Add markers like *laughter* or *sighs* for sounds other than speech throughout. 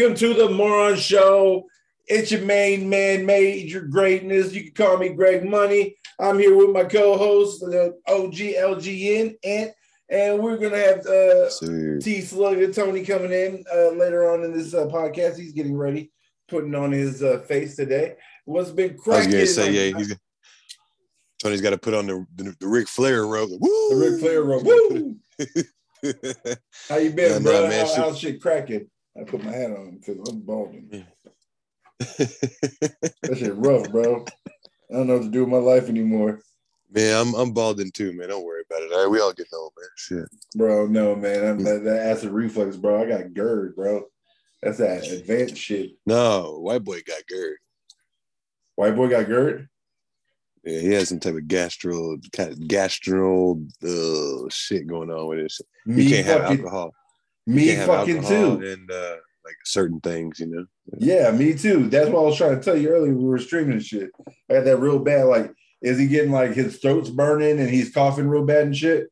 welcome to the Moron Show. It's your main man, Major Greatness. You can call me Greg Money. I'm here with my co-host, the OG LGN, Ant, and we're gonna have uh, T Slugger Tony coming in uh, later on in this uh, podcast. He's getting ready, putting on his uh, face today. What's been cracking? I was gonna say, yeah, he's, Tony's got to put on the the, the Ric Flair robe. Woo! The Ric Flair robe. Woo! *laughs* How you been, bro? man, How, how's shit cracking? I put my hat on because I'm balding. *laughs* that shit rough, bro. I don't know what to do with my life anymore. Man, I'm I'm balding too, man. Don't worry about it. All right, we all get old, man. Shit, bro. No, man. I'm, that, that acid reflux, bro. I got GERD, bro. That's that advanced shit. No, white boy got GERD. White boy got GERD. Yeah, he has some type of gastro kind of gastro uh, shit going on with this. He can't have alcohol. Me fucking too. And uh, like certain things, you know. Yeah, me too. That's what I was trying to tell you earlier. We were streaming shit. I got that real bad. Like, is he getting like his throat's burning and he's coughing real bad and shit?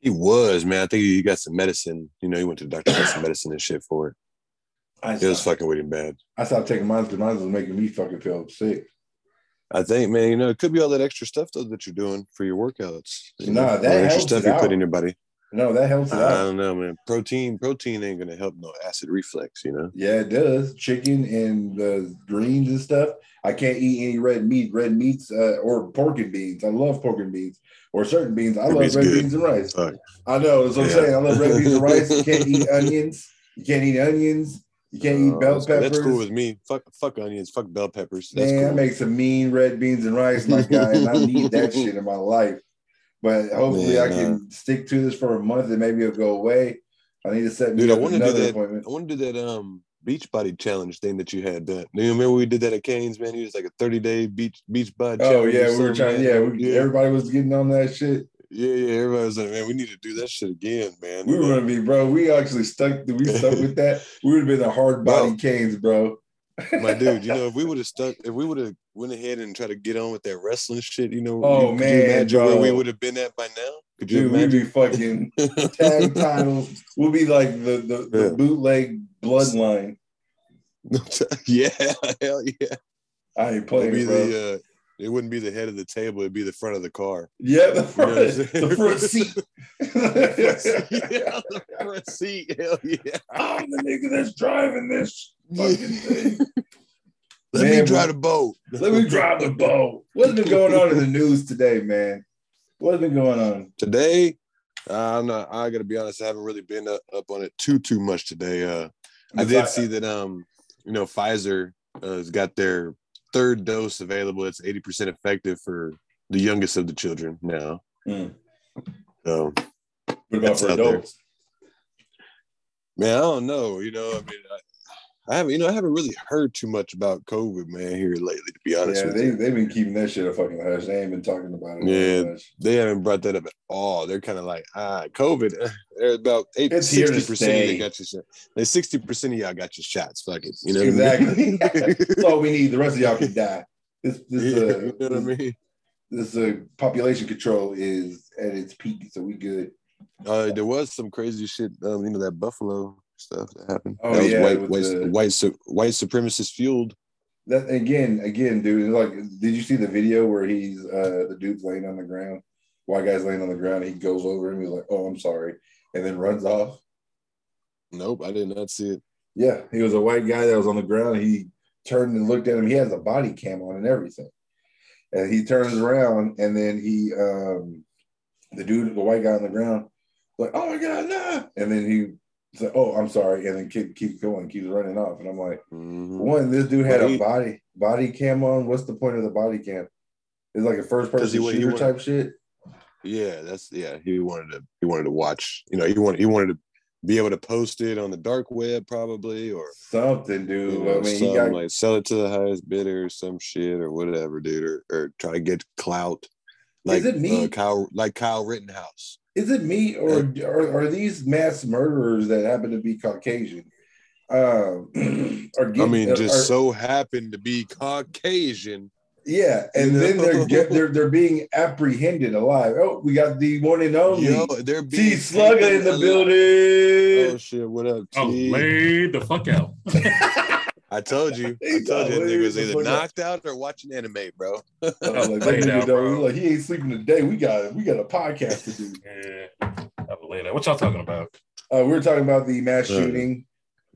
He was, man. I think he got some medicine. You know, he went to the doctor, got some medicine and shit for it. I it was fucking with him bad. I stopped taking mine because mine was making me fucking feel sick. I think, man, you know, it could be all that extra stuff though that you're doing for your workouts. You nah, know, that extra stuff you put in your body. No, that helps. I don't know, man. Protein, protein ain't gonna help no acid reflux, you know. Yeah, it does. Chicken and the greens and stuff. I can't eat any red meat, red meats, uh, or pork and beans. I love pork and beans, or certain beans. I love red good. beans and rice. Fuck. I know. That's what yeah. I'm saying. I love red beans and rice. You *laughs* can't eat onions. You can't eat onions. You can't eat bell peppers. That's cool with me. Fuck, fuck onions. Fuck bell peppers. That's Man, cool. I make some mean red beans and rice, my guy, and I need that *laughs* shit in my life. But hopefully, Man, I can uh, stick to this for a month, and maybe it'll go away. I need to set dude. I want to do that. Appointment. I want to do that. Um, beach body challenge thing that you had done. Do you remember we did that at Canes, man? It was like a 30 day beach beach body. Oh yeah, we were trying. Yeah, we, yeah, everybody was getting on that shit. Yeah, yeah. Everybody was like, man, we need to do that shit again, man. We were gonna be, bro. We actually stuck. We stuck with that. *laughs* We would have been the hard body bro, canes, bro. my dude, you know, if we *laughs* would have stuck, if we would have went ahead and tried to get on with that wrestling shit, you know, oh you, man, you imagine bro. where we would have been at by now? Could you dude, we'd be fucking tag *laughs* titles. We'll be like the the, the yeah. bootleg bloodline. *laughs* yeah, hell yeah. I ain't playing, be bro. The, uh, it wouldn't be the head of the table; it'd be the front of the car. Yeah, the front, you *laughs* know the front seat. yeah, the front seat. Hell yeah! I'm the nigga that's driving this fucking thing. Let man, me drive the boat. Let me drive the boat. What's been going on in the news today, man? What's been going on today? Uh, I'm not. I gotta be honest. I haven't really been up, up on it too too much today. Uh, I did see that. Um, you know, Pfizer uh, has got their third dose available. It's 80% effective for the youngest of the children now. Mm. So, what about for adults? There. Man, I don't know. You know, I mean, I, I haven't, you know, I haven't really heard too much about COVID, man, here lately. To be honest, yeah, they you. they've been keeping that shit a fucking hush. They ain't been talking about it. Yeah, they haven't brought that up at all. They're kind of like, ah, COVID. They're about eight, 60 percent of got your shot. Like sixty percent of y'all got your shots. Fuck it, you know. Exactly. *laughs* That's *laughs* all we need. The rest of y'all can die. This, this, yeah, uh, you know what I mean. This uh, population control is at its peak, so we good. Uh, there was some crazy shit. Um, you know that Buffalo stuff that happened. Oh that yeah, white white, the, white white supremacist fueled. That again, again, dude. Like, did you see the video where he's uh the dude's laying on the ground, white guy's laying on the ground. He goes over him. He's like, "Oh, I'm sorry," and then runs off. Nope, I did not see it. Yeah, he was a white guy that was on the ground. He turned and looked at him. He has a body cam on and everything. And he turns around and then he, um, the dude, the white guy on the ground, like, oh my God, nah. And then he it's like, oh, I'm sorry, and then keep keep going, keeps running off, and I'm like, mm-hmm. one, this dude had a body body cam on. What's the point of the body cam? It's like a first person shooter wanted, type shit. Yeah, that's yeah. He wanted to he wanted to watch. You know, he wanted he wanted to be able to post it on the dark web probably or something, dude. You know, I mean, he got like sell it to the highest bidder or some shit or whatever, dude, or, or try to get clout. Like Is it me? Uh, Kyle, like Kyle Rittenhouse. Is it me or are, are these mass murderers that happen to be Caucasian? Uh, *clears throat* are getting, I mean, just are, so happen to be Caucasian. Yeah, and You then they're get, they're they're being apprehended alive. Oh, we got the one and only Yo, they're T Slugger in the alive. building. Oh shit! What up, Oh, T? laid the fuck out. *laughs* I told you. *laughs* I told you, got that nigga was either knocked out or watching anime, bro. I was like, *laughs* that Laid nigga out, don't- bro. like, he ain't sleeping today. We got we got a podcast to do. *laughs* Yeah, I was laid out. What y'all talking about? Uh, we are talking about the mass Uh, shooting.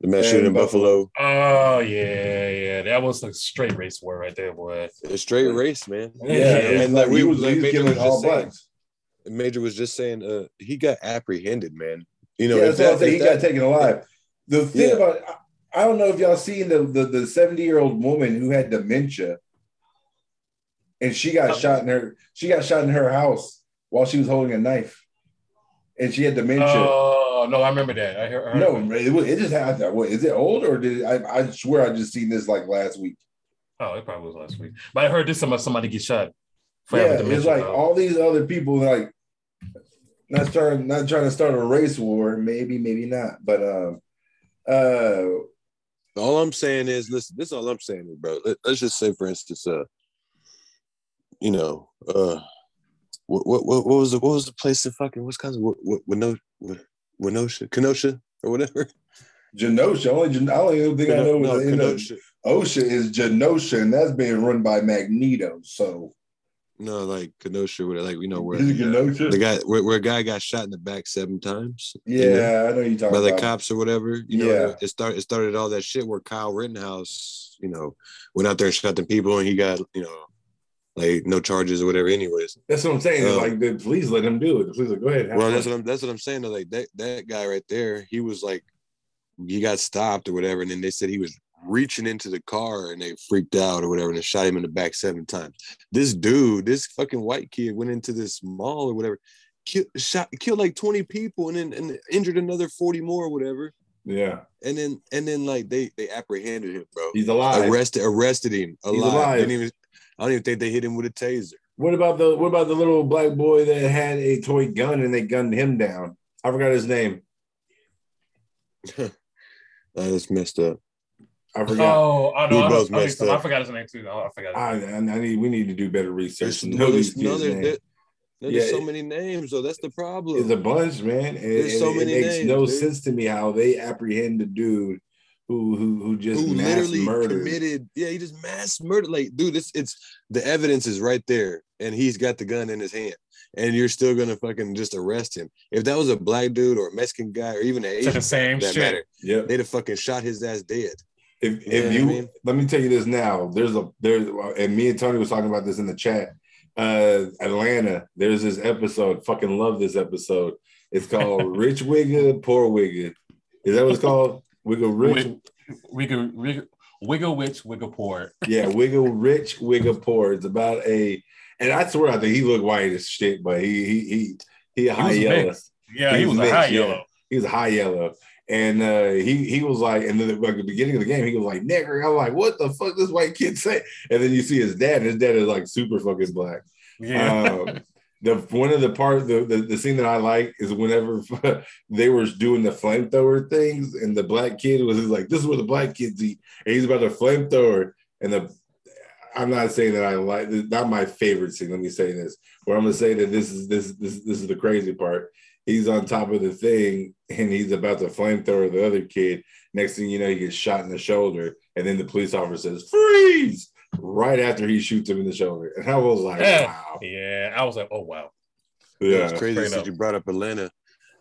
The mass shooting in Buffalo. Buffalo. Oh yeah, yeah. That was a straight race war right there, boy. It's straight race, man. Yeah, Yeah, and like like we he was, like he was Major killing was all just saying, blacks. Major was just saying, uh, he got apprehended, man. You know, yeah, if that's what I'm saying. if He got taken alive. The thing Yeah. about I, don't know if y'all seen the the the 70 year old woman who had dementia, and she got Oh. shot in her she got shot in her house while she was holding a knife, and she had dementia. Oh no, I remember that. I heard. I heard no, it. it, was- it just happened. What is it old or did it, I? I swear I just seen this like last week. Oh, it probably was last week. But I heard this about somebody get shot. for yeah, it's like though. all these other people like not trying not trying to start a race war. Maybe maybe not, but um, uh, all I'm saying is, listen, this is all I'm saying, is, bro. Let, us just say, for instance, uh, you know, uh, what what what, what was the what was the place in fucking Wisconsin? What what Wino, Winosha, Kenosha, or whatever. Genosha. Only I don't I know no, end Kenosha. OSHA is Genosha, and that's being run by Magneto. So No, like Kenosha, where like you know where it the, guy where, where a guy got shot in the back seven times. you know, yeah, I know you're talking about. by the about. cops or whatever. You know, Yeah. it started it started all that shit where Kyle Rittenhouse, you know, went out there and shot the people and he got, you know, like no charges or whatever anyways. That's what I'm saying. Um, like the police let him do it. The police like, go ahead. Well, that's what I'm that's what I'm saying. though, Like that that guy right there, he was like he got stopped or whatever, and then they said he was reaching into the car and they freaked out or whatever and they shot him in the back seven times. This dude, this fucking white kid went into this mall or whatever, killed shot killed like 20 people and then and injured another 40 more or whatever. yeah, And then and then like they they apprehended him, bro. he's alive. Arrested arrested him alive. alive. Didn't even I don't even think they hit him with a taser. What about the what about the little black boy that had a toy gun and they gunned him down? I forgot his name. *laughs* That's messed up. I forgot. Oh, oh I know. We I, both I, messed I up. forgot his name too. Oh, I forgot. His I, name. I, I need we need to do better research. There's, no, there's, no, kids' there, there- there's Yeah, so it- many names, though. That's the problem. It's a bunch, man. And, There's so it, many it makes names, no dude. sense to me how they apprehend the dude who who who just who mass literally murdered. committed yeah he just mass murder like dude it's it's the evidence is right there and he's got the gun in his hand and you're still gonna fucking just arrest him if that was a black dude or a mexican guy or even an asian the same that shit. matter Yep. they'd have fucking shot his ass dead If You if what I mean? let me tell you this now, there's a there's and me and Tony was talking about this in the chat. Uh Atlanta, there's this episode. Fucking love this episode. It's called *laughs* Rich Wigga, Poor Wigga. Is that what it's called? Wiggle Rich. Wig- Wiggle, wiggle, wiggle, poor. Yeah, Wiggle Rich, Wiggle Poor. It's about a and I swear I think he looked white as shit, but he he he he a He high was yellow. mixed. Yeah, He he, was was, a high mixed, yeah. yellow. He was a high yellow. And uh, he he was like, and then like the beginning of the game, he was like, nigger. I'm like, what the fuck this white kid say? And then you see his dad, and his dad is like super fucking black. Yeah. Um, the one of the part the, the the scene that I like is whenever *laughs* they were doing the flamethrower things, and the black kid was like, "This is where the black kids eat," and he's about to flamethrower, and the I'm not saying that I like not my favorite scene. Let me say this, where I'm gonna say that this is this this this is the crazy part. He's on top of the thing, and he's about to flamethrower the other kid. Next thing you know, he gets shot in the shoulder, and then the police officer says, "Freeze!" right after he shoots him in the shoulder, and I was like, Yeah. "Wow." yeah, I was like, oh wow. Yeah. it's crazy straight since you brought up atlanta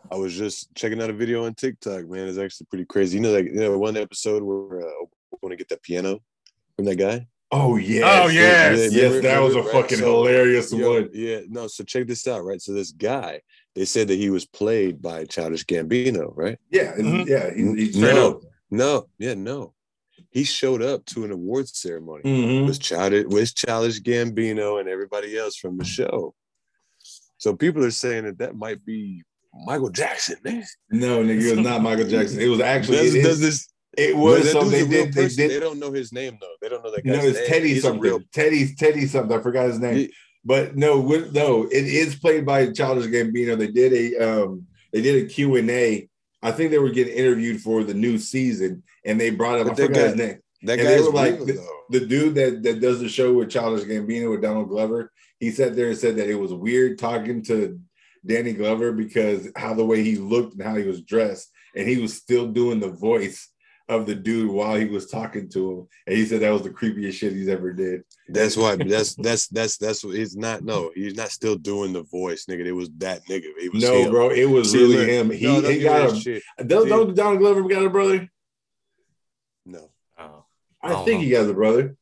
i was just checking out a video on tiktok man it's actually pretty crazy you know like you know one episode where uh, i want to get that piano from that guy Oh yeah! Oh, yes. Yes, that was a Right, fucking so- hilarious Yo, one. Yeah, no. So check this out, right? So this guy, they said that he was played by Childish Gambino, right? Yeah, and- Mhm. yeah. He, he Straight no, up. no, yeah, no. He showed up to an awards ceremony Mhm. with Childish, with Childish Gambino and everybody else from the show. So people are saying that that might be Michael Jackson, man. No, nigga, it was not Michael Jackson. It was actually Does, it, does this? it was that so they did they person. They don't know his name though. They don't know that no, it's name. Teddy He's something. real- Teddy Teddy something. I forgot his name. He- But no, with, no, it is played by Childish Gambino. They did a um they did a Q and A. I think they were getting interviewed for the new season, and they brought up But I forgot his name. That And they guy's were like, real, the- The dude that, that does the show with Childish Gambino with Donald Glover, he sat there and said that it was weird talking to Danny Glover because how the way he looked and how he was dressed, and he was still doing the voice of the dude while he was talking to him. And he said that was the creepiest shit he's ever did. That's why. *laughs* That's that's that's that's what he's not. No, he's not still doing the voice, nigga. It was that nigga. It was No, him. bro, it was See, really look, him. He, no, he got me a shit. don't, don't Donald Glover got a brother? No, Oh. I, I think know. he got a brother.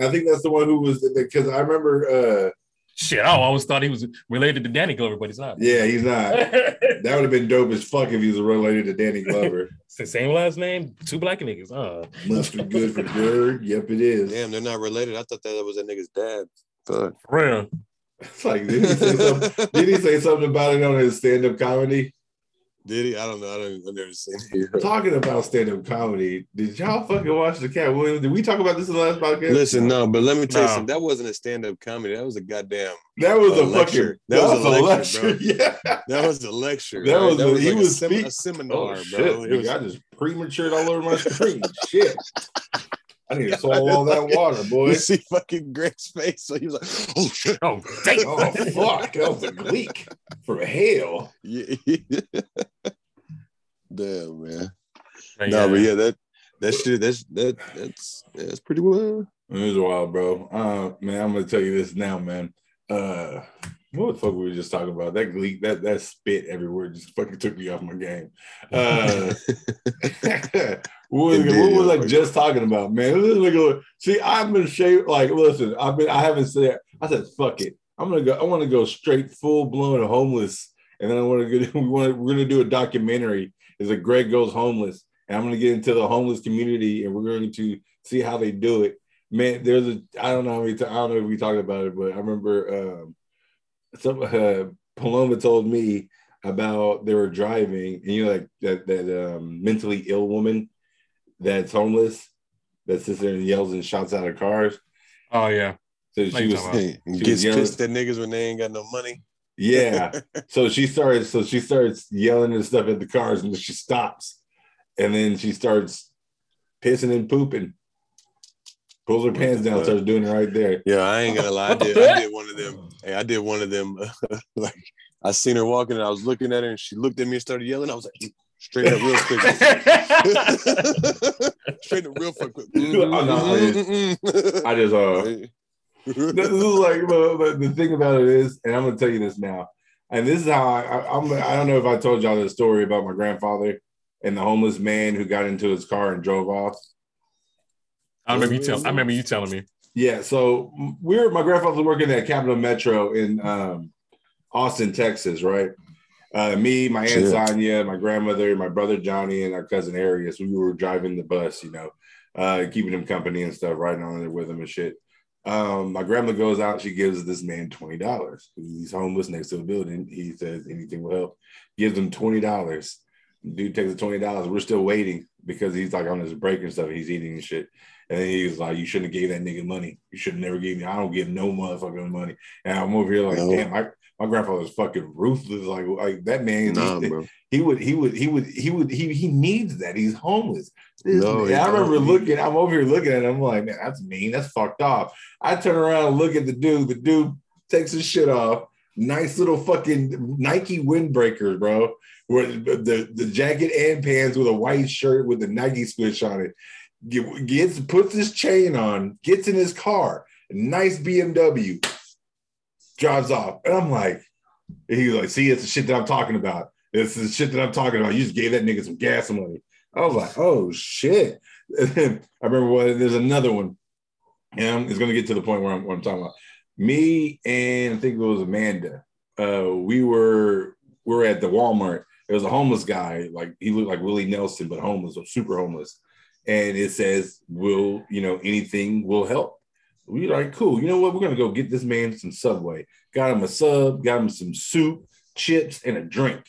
I think that's the one who was because I remember. uh Shit, I always thought he was related to Danny Glover, but he's not. Yeah, he's not. *laughs* That would have been dope as fuck if he was related to Danny Glover. *laughs* the same last name, two black niggas. Uh, Must be good for Bird. Yep, it is. damn, they're not related. I thought that was that nigga's dad. Fuck. for real. *laughs* It's like did he say something? Did he say something about it on his stand-up comedy? Did he? I don't know. I don't. I've never seen it. *laughs* Talking about stand-up comedy, did y'all fucking watch the Katt Williams? Did we talk about this in the last podcast? Listen, no, but let me tell you No. something. That wasn't a stand-up comedy. That was a goddamn. that was a a, lecture. fucking that, was, a lecture. bro. Yeah. Yeah, was a lecture. That right? was a- he like a, was sem- a seminar, Oh, bro. shit. It was- I just prematured all over my screen. shit. I need to swallow all that water, *laughs* boy. you see fucking Greg's face. So he was like, "Oh shit, Oh, damn. Oh fuck, that was a leak from hell. yeah." *laughs* Damn, man. But No, but yeah, that that shit. That's that that's that's pretty well. It was wild, bro. Uh, man, I'm gonna tell you this now, man. Uh, what the fuck were we were just talking about? That leak, that that spit everywhere just fucking took me off my game. Uh, *laughs* what was, what was I yeah. just talking about, man? Look- See, I've been shaved. Like, listen, I've been. I haven't said. I said, fuck it. I'm gonna go. I want to go straight full blown homeless, and then I want to go. We want. We're gonna do a documentary. Is that Greg goes homeless, and I'm gonna get into the homeless community, and we're going to see how they do it. Man, there's a. I don't know. how many I don't know if we talked about it, but I remember um, some uh, Paloma told me about they were driving, and you know, like that that um, mentally ill woman that's homeless that sits there and yells and shouts out of cars. Oh yeah. So she was, talking Hey, She gets was yelling- pissed at niggas when they ain't got no money. yeah. *laughs* so she starts, so she starts yelling and stuff at the cars, and then she stops, and then she starts pissing and pooping. Pulls her pants down, starts doing it right there. Yeah, I ain't gonna lie. I did. I did one of them. Hey, I did one of them. *laughs* like I seen her walking, and I was looking at her, and she looked at me and started yelling. I was like, mm, straight up, real quick. *laughs* straight up, real quick. I'm not Mm-mm-mm-mm. I just uh *laughs* this is like but, but the thing about it is, and I'm gonna tell you this now, and this is how I, I I'm I don't know if I told y'all the story about my grandfather and the homeless man who got into his car and drove off. I remember you telling. I remember you mm-hmm. telling me. Yeah, so we're my grandfather was working at Capital Metro in um, Austin, Texas, right? Uh, me, my aunt. Sonia, my grandmother, my brother Johnny, and our cousin Arius. We were driving the bus, you know, uh, keeping him company and stuff, riding on there with him and shit. Um, my grandma goes out, she gives this man twenty dollars. He's homeless next to a building. He says anything will help. Gives him twenty dollars. Dude takes the twenty dollars. We're still waiting because he's like on his break and stuff. He's eating and shit. And he was like, "You shouldn't have gave that nigga money. You should have never gave me. I don't give no motherfucking money." And I'm over here like, No. "Damn, my, my grandfather's fucking ruthless. Like, like that man. Nah, he, he would, he would, he would, he would, he he needs that. He's homeless. No, I remember looking. I'm over here looking at him. I'm like, man, that's mean. That's fucked off. I turn around and look at the dude. The dude takes his shit off. Nice little fucking Nike windbreakers, bro. Where the, the, the jacket and pants with a white shirt with the Nike switch on it. Get- Gets puts his chain on, gets in his car, nice BMW, drives off. And I'm like, and he's like, see, it's the shit that I'm talking about. It's the shit that I'm talking about. You just gave that nigga some gas money. I was like, oh shit. *laughs* I remember what there's another one. And it's gonna get to the point where I'm, I'm talking about. Me and I think it was Amanda. Uh, we were we were at the Walmart. There was a homeless guy, like he looked like Willie Nelson, but homeless super homeless. And it says, Will, you know, anything will help. We like, cool. You know what? We're gonna go get this man some subway. Got him a sub, got him some soup, chips, and a drink.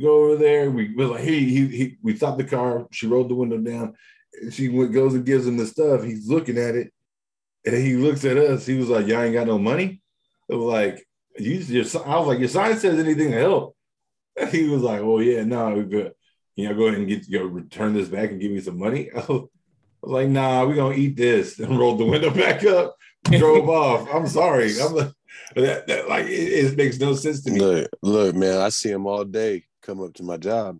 Go over there. We was like, he, he, he we stopped the car. She rolled the window down. She went, goes and gives him the stuff. He's looking at it, and he looks at us. He was like, "Y'all ain't got no money." It was like, "You, your, I was like, "Your sign says anything to help." *laughs* He was like, "Oh yeah, no, we good. You know, go ahead and get go return this back and give me some money." Oh, *laughs* I was like, nah, we're gonna eat this, *laughs* and rolled the window back up, drove off. I'm sorry. I'm like, that, that like it, it makes no sense to me. Look, look, man, I see them all day come up to my job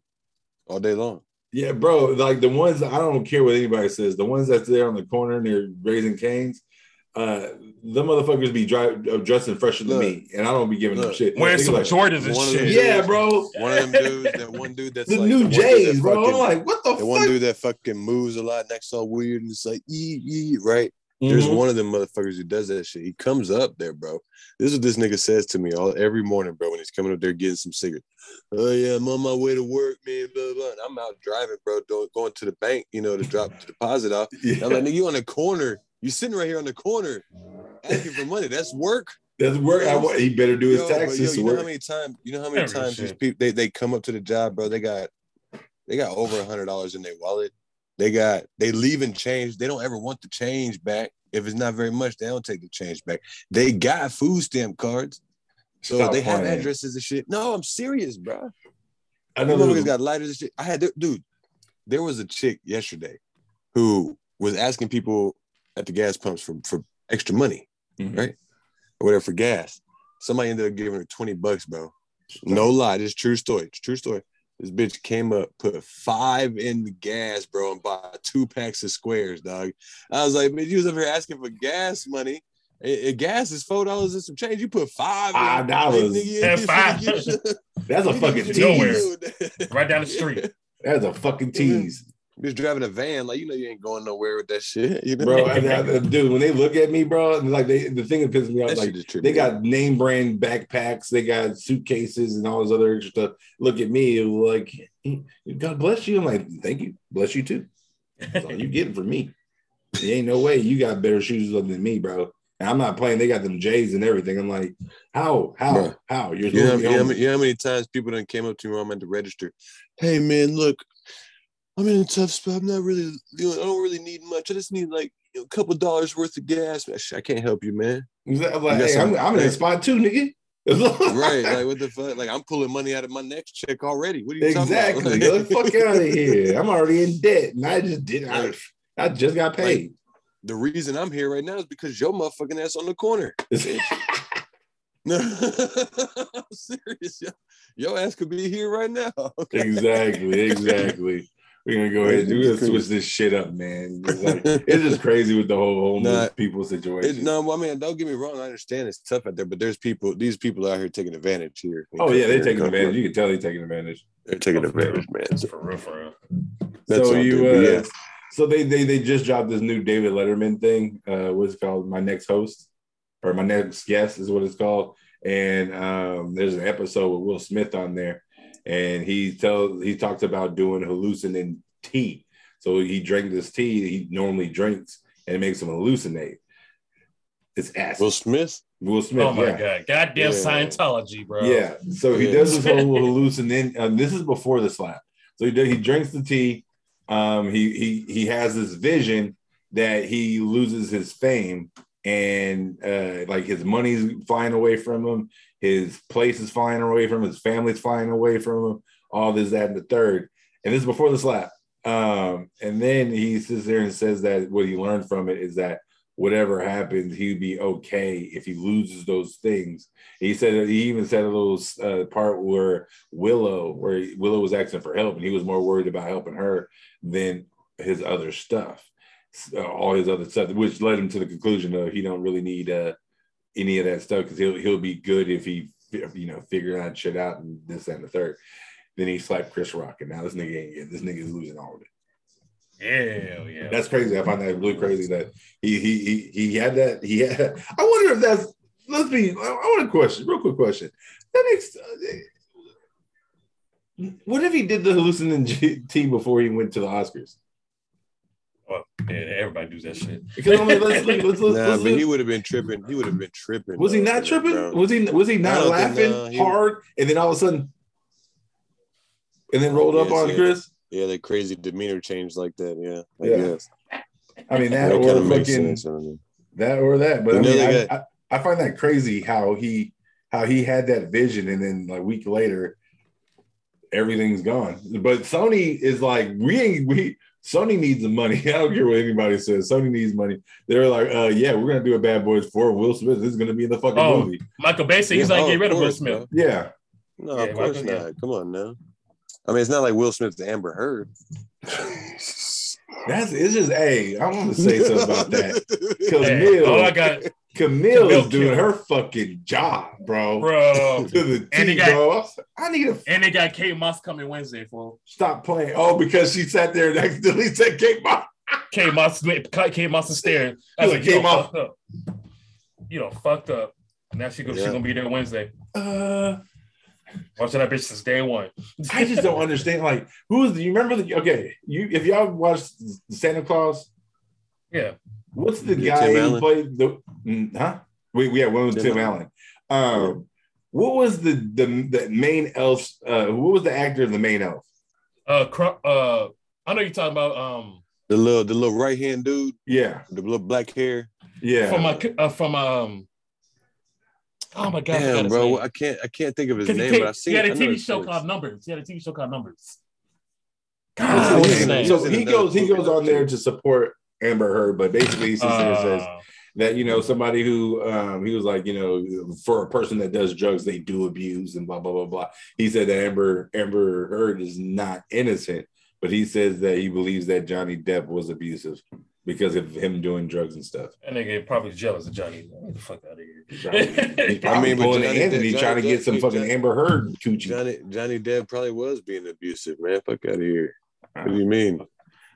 all day long. Yeah, bro. Like the ones I don't care what anybody says. The ones that's there on the corner and they're Raising Cane's. Uh, the motherfuckers be dry, uh, dressing fresher than me, and I don't be giving them shit. Wearing They some like, Jordans and one of them shit. Yeah, bro. One of them dudes, that one dude that's The like new one Jays, bro. fucking- I'm like, what the the one dude that fucking moves a lot, next all weird, and it's like, ee, ee, right? There's Mhm. one of them motherfuckers who does that shit. He comes up there, bro. This is what this nigga says to me all every morning, bro, when he's coming up there getting some cigarettes. Oh yeah, I'm on my way to work, man. Blah blah. And I'm out driving, bro, doing, going to the bank, you know, to drop the deposit off. *laughs* Yeah. And I'm like, nigga, you on the corner. You sitting right here on the corner asking for money. That's work. That's work. I, he better do his Yo, but taxes. yo, you know work. how many times? You know how many Every times these people they, they come up to the job, bro? They got they got over a hundred dollars in their wallet. They got they leaving change. They don't ever want the change back. If it's not very much, they don't take the change back. They got food stamp cards, so Stop they have addresses and shit. No, I'm serious, bro. I know Motherfuckers there's- got lighters and shit. I had dude. There was a chick yesterday who was asking people at the gas pumps for for extra money Mhm. right? or whatever for gas. Somebody ended up giving her 20 bucks, bro. No lie, this is true story. It's true story. This bitch came up, put five in the gas, bro, and bought two packs of squares, dog. I was like, man, you was up here asking for gas money. Eh, eh, gas is four dollars and some change. You put five. Five dollars. Like, nigga, *laughs* you Yeah, ain't five. That's a fucking tease. Right down the street. That's a fucking tease, Bitch driving a van, like you know you ain't going nowhere with that shit, *laughs* you know? bro. And I- dude, when they look at me, bro, and like they, the thing that pisses me off, like they got name brand backpacks, they got suitcases and all this other extra stuff. Look at me, like, God bless you. I'm like, thank you, bless you too. That's all you getting from me. There ain't no way you got better shoes than me, bro. And I'm not playing. They got them J's and everything. I'm like, how, how, Bro. how? You're You know, supposed you, know, how many- you know how many times people done came up to me when I'm at the register? Hey man, look, I'm in a tough spot. I'm not really, you know, I don't really need much. I just need like you know, a couple dollars worth of gas. I, can't help you, man. I'm like, You hey, I'm, I'm in a spot too, nigga. right? *laughs* Like what the fuck? Like I'm pulling money out of my next check already. What are you exactly. talking *laughs* Get about? the fuck out of here. I'm already in debt, and I just did. I, I just got paid. the reason I'm here right now is because your motherfucking ass on the corner. *laughs* No, I'm serious. Yo. Your ass could be here right now. Okay? exactly, exactly. We're gonna go ahead and do this. Switch this shit up, man. It's, like, *laughs* it's just crazy with the whole homeless Nah, people It, situation. no, I mean, don't get me wrong. I understand it's tough out there, but there's people. These people out here taking advantage here. oh yeah, they're taking come- advantage. You can tell they're taking advantage. They're taking advantage, man. So For real, for real. that's so all, you, dude. uh, yeah. so they they they just dropped this new David Letterman thing. Uh, what's called? My next host or my next guest is what it's called. And um, there's an episode with Will Smith on there, and he tells he talks about doing hallucinating tea. So he drank this tea he normally drinks, and it makes him hallucinate. It's acid. Will Smith. Will, Smith. Smith. Oh my yeah. god. Goddamn Yeah. Scientology, bro. Yeah. So he Yeah. does this whole *laughs* hallucinate. Um, this is before the slap. So he does, he drinks the tea. Um, he he he has this vision that he loses his fame and uh, like his money's flying away from him, his place is flying away from him, his family's flying away from him, all this, that, and the third. And this is before the slap. Um, and then he sits there and says that what he learned from it is that whatever happens, he'd be okay if he loses those things. He said he even said a little uh, part where Willow, where Willow was asking for help, and he was more worried about helping her than his other stuff, all his other stuff, which led him to the conclusion of he don't really need uh, any of that stuff because he'll he'll be good if he you know figure that shit out and this that, and the third. Then he slapped Chris Rock, and now this nigga ain't get this nigga's losing all of it. Hell yeah. That's crazy. I find that really crazy that he he he he had that. He had. I wonder if that's. Let's be. I, want a question. Real quick question. That makes. Uh, what if he did the hallucinating tea before he went to the Oscars? Oh, yeah, everybody do that shit. Because I mean, let's, let's, *laughs* let's, let's, Nah, let's but he would have been tripping. He would have been tripping. was he not tripping? bro. Was he was he not don't think, laughing no, he- hard and then all of a sudden and then rolled up Yes, on yeah. Chris? Yeah, that crazy demeanor change like that. Yeah, I Yeah. guess. I mean that, That or fucking sense. I don't that or that. But I mean, I, they I, I find that crazy how he how he had that vision and then like a week later everything's gone. But Sony is like we ain't we Sony needs the money. *laughs* I don't care what anybody says. Sony needs money. They're like, uh, yeah, we're gonna do a Bad Boys for Will Smith. This is gonna be in the fucking Oh. movie. Michael Bay said he's Yeah, like oh, get rid of Will Smith. bro. Yeah, No, Yeah, of course Michael- not. yeah. Come on now. I mean, it's not like Will Smith's Amber Heard. *laughs* that's it's just. Hey, I want to say something about that. *laughs* Hey, Camille, all I got, Camille Camille is doing killed her fucking job, bro. bro. *laughs* To the And he T, got- bro. I need to And they got Kate Moss coming Wednesday, fool. stop playing. Oh, because she sat there and *laughs* accidentally said Kate Moss. Kate Moss, Kate Moss is staring. I was Look, like, you Kate Moss- up. You know, fucked up. Now she gonna, she Yeah. gonna be there Wednesday. Uh, Watching that bitch since day one. I just don't understand. Like, who is? Do you remember the? Okay, you if y'all watched Santa Clause, Yeah. what's the Yeah, guy Tim who Allen. played the? Mm, Huh? We we had one was Tim Tim Allen. Um, what was the the the main elf? Uh, what was the actor of the main elf? Uh, Cru- uh, I know you're talking about um The little, the little right hand dude, Yeah, the little black hair. yeah. from my uh, from um. Oh my god! Damn, his bro, name. I can't, I can't think of his name, take- but I've seen. he had I a know TV show face. called Numbers. He had a TV show called Numbers. God, what's his name? So He was in he another goes he goes on there to support Amber Heard, but basically he sits there and says Uh, that you know somebody who um, he was like you know for a person that does drugs they do abuse and blah blah blah blah. He said that Amber Amber Heard is not innocent, but he says that he believes that Johnny Depp was abusive because of him doing drugs and stuff. that nigga probably jealous of Johnny. Get the fuck out of here. probably, he's *laughs* probably I mean, but pulling Johnny the Anthony Depp- trying to get some fucking Johnny- Amber Heard coochie. Johnny, Johnny Depp probably was being abusive, man. Fuck out of here. What do you mean?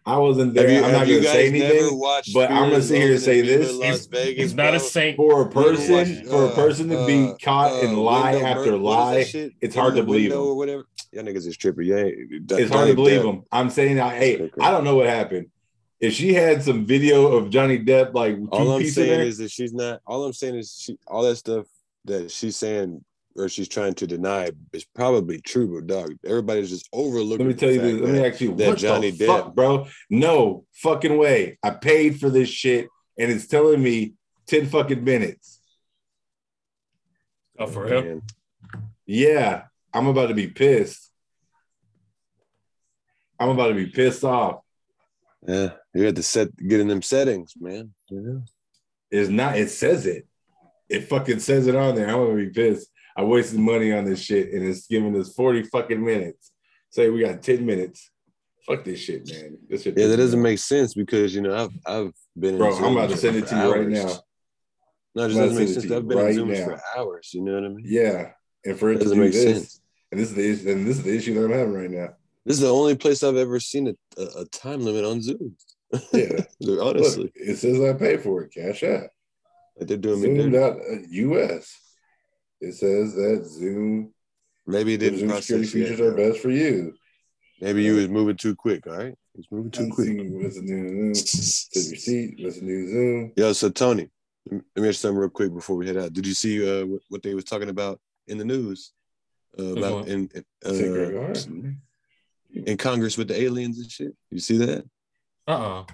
I wasn't there. you, I'm not gonna say anything. but I'm gonna sit here and and say this. Las He's- Vegas, He's not bro? a saint. For a You ever person, watch, for a uh, person to be uh, caught and uh, lie window after bur- what is that lie, it's hard to Window believe or whatever. Y'all niggas is tripping. Yeah, it's hard to believe him. I'm saying, I, hey, I don't know what happened. If she had some video of Johnny Depp, like two All I'm saying there, is that she's not. All I'm saying is she. All that stuff that she's saying or she's trying to deny is probably true, but dog, everybody's just overlooking. let me tell you this. fact Let me that- ask you, that what Johnny the fuck, Depp- bro? No fucking way. I paid for this shit, and it's telling me ten fucking minutes. Oh, for oh, real? Man, Yeah, I'm about to be pissed. I'm about to be pissed off. Yeah, you had to set get in them settings, man. You know? It's not. It says it. It fucking says it on there. I'm gonna be pissed. I wasted money on this shit, and it's giving us 40 fucking minutes. Say we got 10 minutes. Fuck this shit, man. This shit. Yeah, that doesn't make sense because you know I've I've been in Bro, I'm about to send it to you right now. No, it just doesn't make sense. I've been right in Zooms now. for hours. You know what I mean? Yeah, and for it to Doesn't do make this, sense. and this is the issue, and this is the issue that I'm having right now. This is the only place I've ever seen a, a, a time limit on Zoom. Yeah, *laughs* honestly, look, it says I pay for it. Cash out. like they're doing me Zoom dirty. dot uh, US. It says that Zoom, Maybe it didn't Zoom process security yet, features are bro. best for you. Maybe you was moving too quick. All right, he's moving too quick. Unseen, What's the new Zoom? Says receipt. What's the new Zoom? Yo, so Tony, let me ask you something real quick before we head out. Did you see uh, what, what they was talking about in the news uh, about in uh, in Congress with the aliens and shit? You see that? Uh-uh.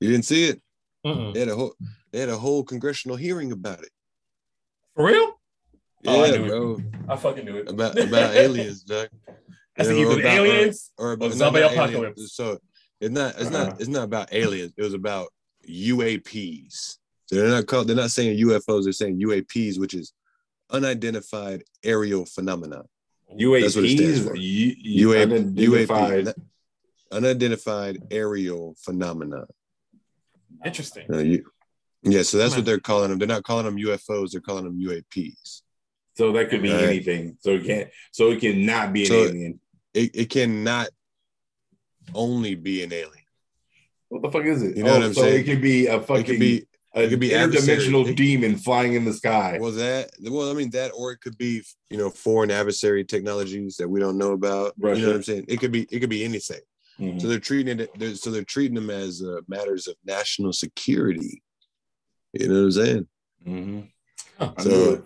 You didn't see it? Mm-mm. They had a whole they had a whole congressional hearing about it. For real? Oh, I Yeah, knew it. I fucking knew it. About about aliens, Doug. *laughs* I said You either about- aliens or or about zombie not about apocalypse. aliens. So it's not it's Uh-huh. not it's not about aliens. It was about UAPs. So they're not called they're not saying UFOs, they're saying UAPs, which is unidentified aerial phenomena. That's UAPs. U- UAP, unidentified. unidentified aerial phenomena. Interesting. Uh, you, yeah, so that's what they're calling them. They're not calling them UFOs, they're calling them UAPs. So that could be Right. anything. So it can't. So it cannot be an So- alien. It, it cannot only be an alien. What the fuck is it? You know oh, what I'm so saying? it could be a fucking It could be a it could be interdimensional adversary. Demon flying in the sky. well that well, I mean that, or it could be you know foreign adversary technologies that we don't know about. Russia. You know what I'm saying? It could be it could be anything. Mhm. So they're treating it. They're, so they're treating them as uh, matters of national security. You know what I'm saying? Mhm. Huh. So- knew it.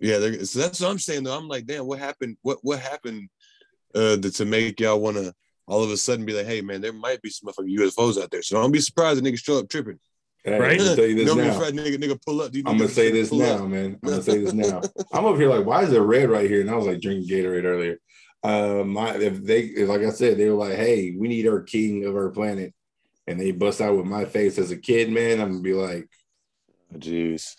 Yeah, they're- so that's what I'm saying. Though I'm like, damn, what happened? What what happened uh, that to make y'all want to all of a sudden be like, hey man, there might be some motherfucking UFOs out there. So don't be surprised if niggas show up tripping. Hey, Right? I'm gonna *laughs* tell you this don't be now. surprised nigga nigga pull up. I'm gonna say this now, up. man. I'm gonna say this *laughs* now. I'm over here like, why is it red right here? And I was like drinking Gatorade earlier. uh, my if they if, like I said, they were like, "Hey, we need our king of our planet," and they bust out with my face as a kid, man, I'm gonna be like, Jeez.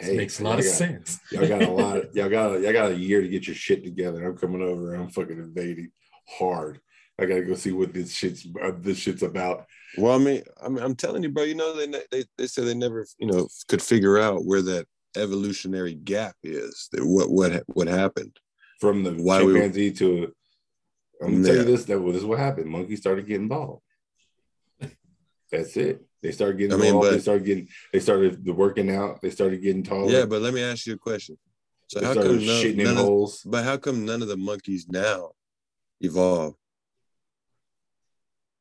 "Hey, makes a lot of got- sense. Y'all got a lot. *laughs* Y'all got y'all got a year to get your shit together. I'm coming over. I'm fucking invading hard. I gotta go see what this shit's uh, this shit's about. Well, I mean, I mean, I'm telling you, bro. You know, they they they said they never, you know, could figure out where that evolutionary gap is. That what what what happened. From the Why we- chimpanzee to, I'm gonna tell you this. That well, this is what happened. Monkeys started getting bald. That's it. They started getting I mean, but- they started getting. They started the working out. They started getting taller. Yeah, but let me ask you a question. So they how come none, shitting in none of, but how come none of the monkeys now evolve?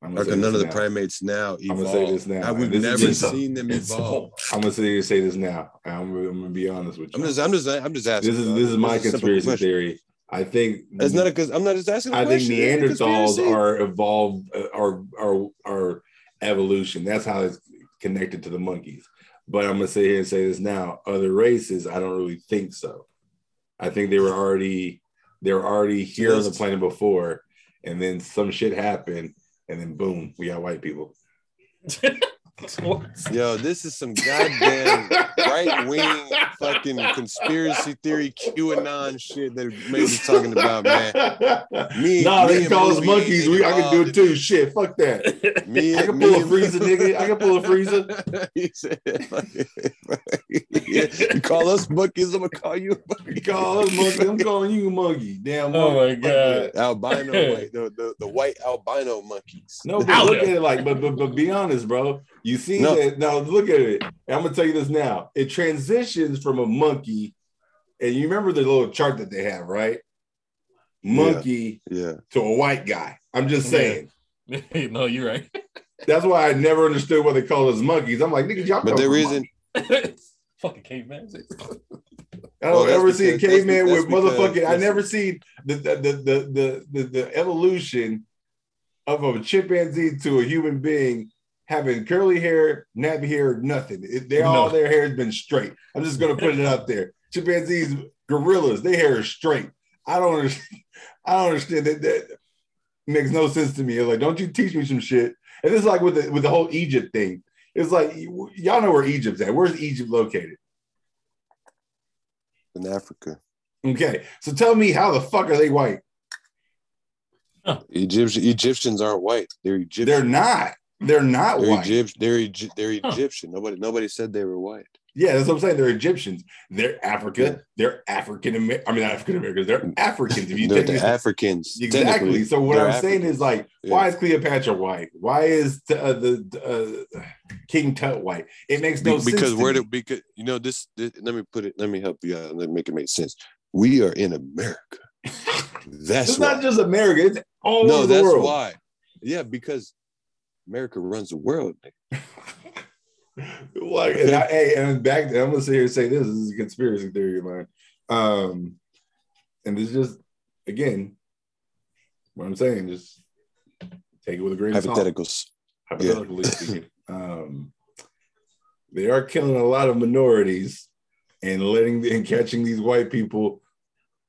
I'm How gonna, say come none of this the primates now evolve? gonna say this now, we've and this is never seen them evolve. *laughs* I'm gonna say, say this now. I'm, I'm gonna be honest with you. I'm just, I'm just, I'm just asking. this is this is my It's a simple conspiracy theory. I think It's not because I'm not just asking. a I think Neanderthals are evolved, uh, are are are evolution. That's how it's connected to the monkeys. But I'm gonna sit here and say this now. Other races, I don't really think so. I think they were already they were already here on the planet before, and then some shit happened, and then boom, we got white people. *laughs* Yo, this is some goddamn right wing fucking conspiracy theory QAnon shit that made us talking about, man. Me- nah, me they and call us monkeys. We, I can do it too. Shit, fuck that. Me, I can me pull a freezer, nigga. I can pull a freezer. *laughs* he said, yeah, you call us monkeys, I'm gonna call you a You monkey. call us monkey. I'm calling you a monkey. Damn. Oh monkey. my God. *laughs* Albino, the, the, the white albino monkeys. No, but look at it like, but, but but be honest, bro. You see No. that now? Look at it. I'm gonna tell you this now. It transitions from a monkey, and you remember the little chart that they have, right? Monkey yeah. to a white guy. I'm just Yeah. saying. *laughs* no, you're right. That's why I never understood why they call us monkeys. I'm like, nigga, y'all. But come the from reason, monkeys. *laughs* Fucking caveman. I don't Well, that's ever see a because- that's caveman with that's because- motherfucking. I never seen the the the the the, the, the evolution of a chimpanzee to a human being having curly hair, nappy hair, nothing. It, they all No. their hair has been straight. I'm just gonna put it out there. Chimpanzees, gorillas, their hair is straight. I don't understand. *laughs* I don't understand that. That makes no sense to me. It's like, don't you teach me some shit? And this is like with the with the whole Egypt thing. It's like y'all know where Egypt's at. Where's Egypt located? in Africa, Okay, so tell me how the fuck are they white? Egyptian, Egyptians aren't white. They're Egyptian. They're not. They're not They're, white. Egypt, they're, Egy- they're Huh. Egyptian. Nobody nobody said they were white. Yeah, that's what I'm saying. They're Egyptians. They're Africa. Yeah. They're African American. I mean, not African Americans. They're Africans. If you They're take the Africans. exactly. So what I'm saying is like, Yeah. why is Cleopatra white? Why is uh, the uh, King Tut white? It makes no Be- sense. because to where me. do because you know this, this let me put it let me help you out and let me make it make sense we are in america *laughs* that's it's why. not just America. It's all no over the that's world. why yeah because america runs the world like, and I, hey, and back, I'm gonna sit here and say this, this is a conspiracy theory of mine. Um, and this is just again, what I'm saying, just take it with a grain of salt. hypotheticals Hypothetically speaking, um, they are killing a lot of minorities and letting and catching these white people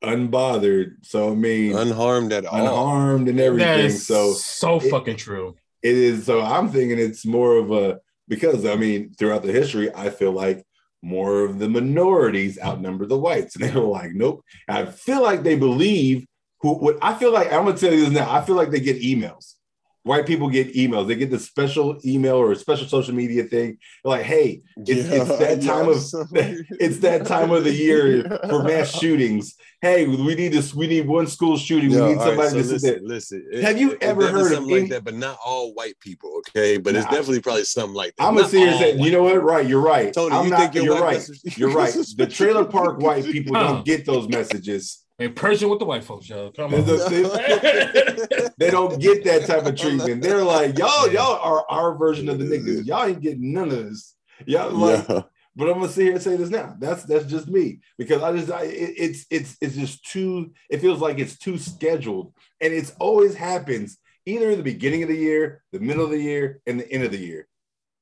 unbothered. So I mean, unharmed at all unharmed and everything. is So so it- fucking true. It is so i'm thinking it's more of a because i mean throughout the history i feel like more of the minorities outnumber the whites. *laughs* And they were like nope. I feel like they believe who what i feel like i'm gonna tell you this now i feel like they get emails white people get emails they get the special email or a special social media thing They're like hey it's, it's that time of *laughs* it's that time of the year *laughs* for mass shootings hey we need this we need one school shooting Yo, we need all right, somebody so to sit listen, listen. Have you ever definitely heard of something like that? But not all white people, okay? But it's definitely probably something like that. I'm gonna Not sit here say, you know what? Right, you're right. Tony, I'm you not. think your you're right. message- You're right. *laughs* The trailer park white people don't get those messages. In person with the white folks, yo. Come on. the- *laughs* They don't get that type of treatment. They're like, y'all, y'all are our version of the niggas. Y'all ain't getting none of this. Y'all like, Yeah. but I'm gonna sit here and say this now. That's that's just me because I just I, it, it's it's it's just too. It feels like it's too scheduled, and it's always happens either in the beginning of the year, the middle of the year, and the end of the year,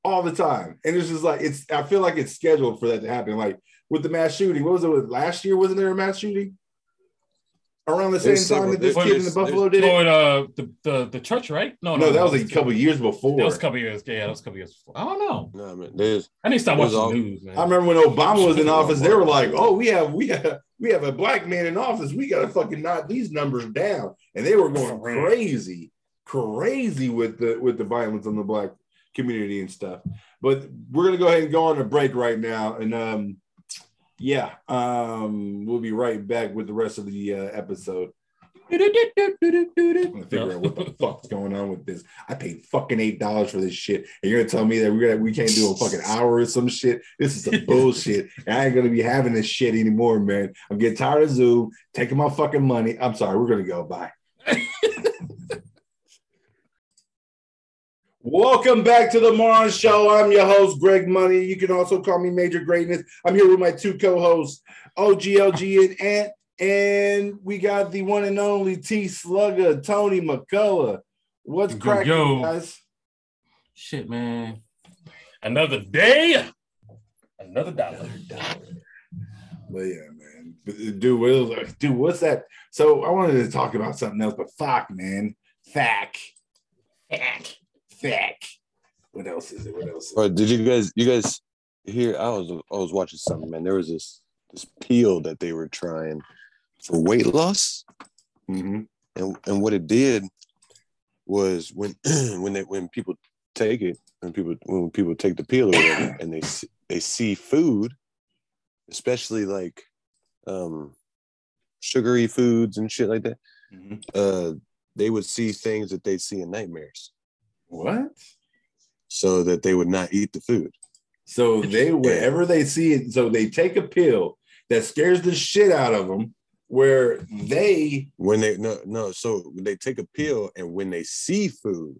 all the time. And it's just like it's. I feel like it's scheduled for that to happen. Like with the mass shooting, what was it? With last year, wasn't there a mass shooting? Around the same There's time that this kid in the Buffalo did it? Going uh the, the the church, right? No, No, that was a couple years before. That was a couple years. Yeah, that was a couple years before. I don't know. No, man, there's I need to stop watching all- the news, man. I remember when Obama was in *laughs* office, they were like, "Oh, we have we have we have a black man in office. We got to fucking knock these numbers down." And they were going crazy, crazy with the with the violence on the black community and stuff. But we're gonna go ahead and go on a break right now, and um, yeah, um, we'll be right back with the rest of the uh, episode. I'm gonna figure out what the *laughs* fuck's going on with this. I paid fucking eight dollars for this shit, and you're gonna tell me that we're we can't do a fucking hour or some shit. This is some *laughs* bullshit. And I ain't gonna be having this shit anymore, man. I'm getting tired of Zoom, taking my fucking money. I'm sorry, we're gonna go. Bye. *laughs* Welcome back to the Moron Show. I'm your host, Greg Money. You can also call me Major Greatness. I'm here with my two co-hosts, OGLG and Ant, and we got the one and only T Slugger, Tony McCullough. What's Yo, cracking, yo. guys? Shit, man. Another day, another dollar. But yeah, man, dude, what is, dude, what's that? So I wanted to talk about something else, but fuck, man, fack, fack, fack. What else is it? What else? Is it? Bro, did you guys you guys hear I was I was watching something, man. There was this this peel that they were trying for weight loss. Mhm. And and what it did was when *clears throat* when they when people take it, when people when people take the peel whatever, *coughs* and they see, they see food, especially like um sugary foods and shit like that, Mhm. uh they would see things that they see in nightmares What? so that they would not eat the food. So they wherever they see it, so they take a pill that scares the shit out of them, where they when they no no so they take a pill and when they see food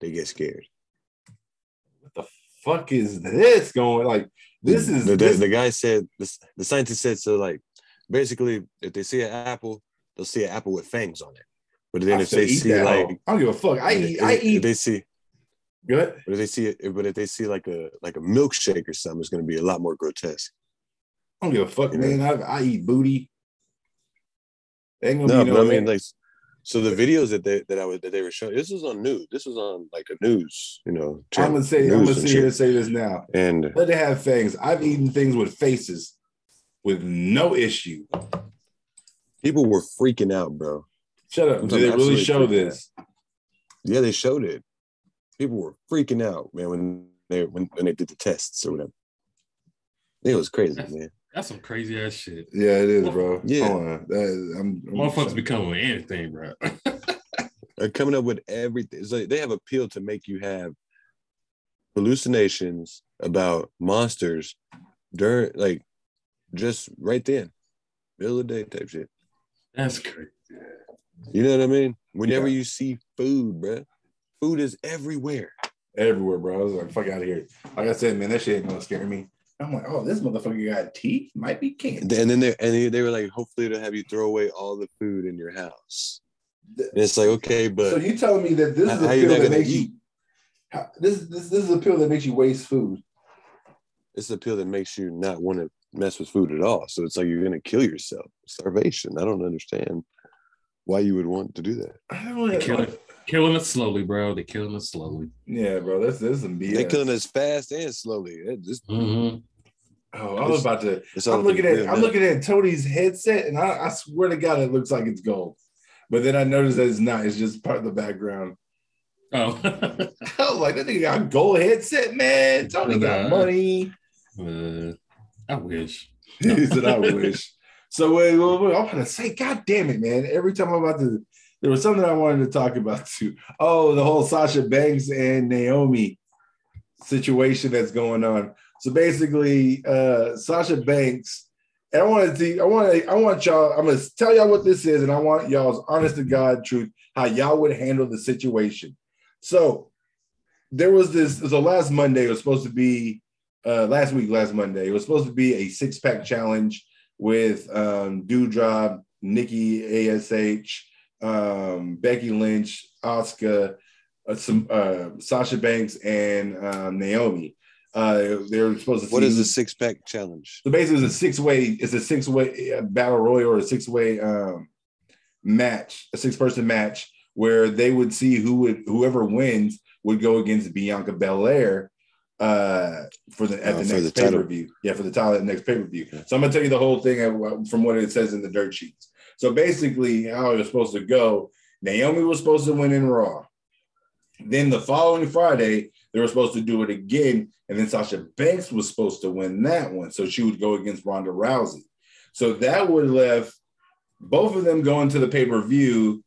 they get scared what the fuck is this going? Like this is the, the, this- the guy said the, the scientist said so like basically if they see an apple they'll see an apple with fangs on it but then I if they see like. I don't give a fuck. I eat. if, I if eat. they see Good. but if they see it but if they see like a like a milkshake or something it's going to be a lot more grotesque I don't give a fuck, You man. I, I eat booty. Ain't gonna no but no. i mean like so the videos that they that i was that they were showing this was on news this was on like a news you know I'm channel, gonna say. I'm gonna sit here and say this now. and Let it have fangs. I've eaten things with faces with no issue. people were freaking out bro Shut up. I'm they really absolutely show freaking this? Yeah, they showed it. People were freaking out, man, when they when, when they did the tests or whatever. It was crazy, man. That's some crazy ass shit. Yeah, it is, bro. Yeah. Hold on. That- I'm, I'm Motherfuckers be coming with anything, bro. *laughs* They're coming up with everything. It's like they have a pill to make you have hallucinations about monsters during like just right then. Middle of the day type shit. That's crazy. You know what I mean? Whenever Yeah. you see food, bro, food is everywhere. everywhere, bro. I was like, fuck out of here. Like I said, man, that shit ain't gonna scare me. I'm like, oh, this motherfucker got teeth. Might be cancer. and then they and they, they were like, hopefully to have you throw away all the food in your house. And it's like, okay, but so you telling me that this is a pill that makes eat? you how, this, this this is a pill that makes you waste food. it's a pill that makes you not want to mess with food at all. So it's like you're gonna kill yourself. Starvation. I don't understand why you would want to do that. I don't They know. killing, killing it slowly, bro. They're killing it slowly. Yeah, bro. That's this is some BS. They're killing us fast and slowly. It just Mm-hmm. Oh, I was about to. it's I'm looking real at I'm looking at Tony's headset, and I, I swear to God, it looks like it's gold. But then I noticed that it's not. It's just part of the background. Oh, *laughs* *laughs* I was like, that nigga got a gold headset, man. Tony got Nah. money. uh, I wish. *laughs* he said, I wish. So wait, I'm gonna say, God damn it, man. Every time I'm about to, there was something I wanted to talk about too. Oh, the whole Sasha Banks and Naomi situation that's going on. So basically, uh Sasha Banks, and I want to, I want to, I want y'all, I'm gonna tell y'all what this is, and I want y'all's honest to God truth, how y'all would handle the situation. So there was this, so last Monday, it was supposed to be uh, last week, last Monday. It was supposed to be a six pack challenge with um, Doudrop, Nikki Ash, um, Becky Lynch, Asuka, uh, some uh, Sasha Banks, and um, Naomi. Uh, they're supposed to. what see- is the six pack challenge? So basically, it's a six way. It's a six way battle royal or a six way um, match, a six person match, where they would see who would whoever wins would go against Bianca Belair uh for the at Uh, the next the pay per view. Yeah, for the title at the next pay per view. So I'm gonna tell you the whole thing from what it says in the dirt sheets. So basically, how it was supposed to go: Naomi was supposed to win in Raw. Then the following Friday, they were supposed to do it again, and then Sasha Banks was supposed to win that one, so she would go against Ronda Rousey. So that would have left both of them going to the pay per view,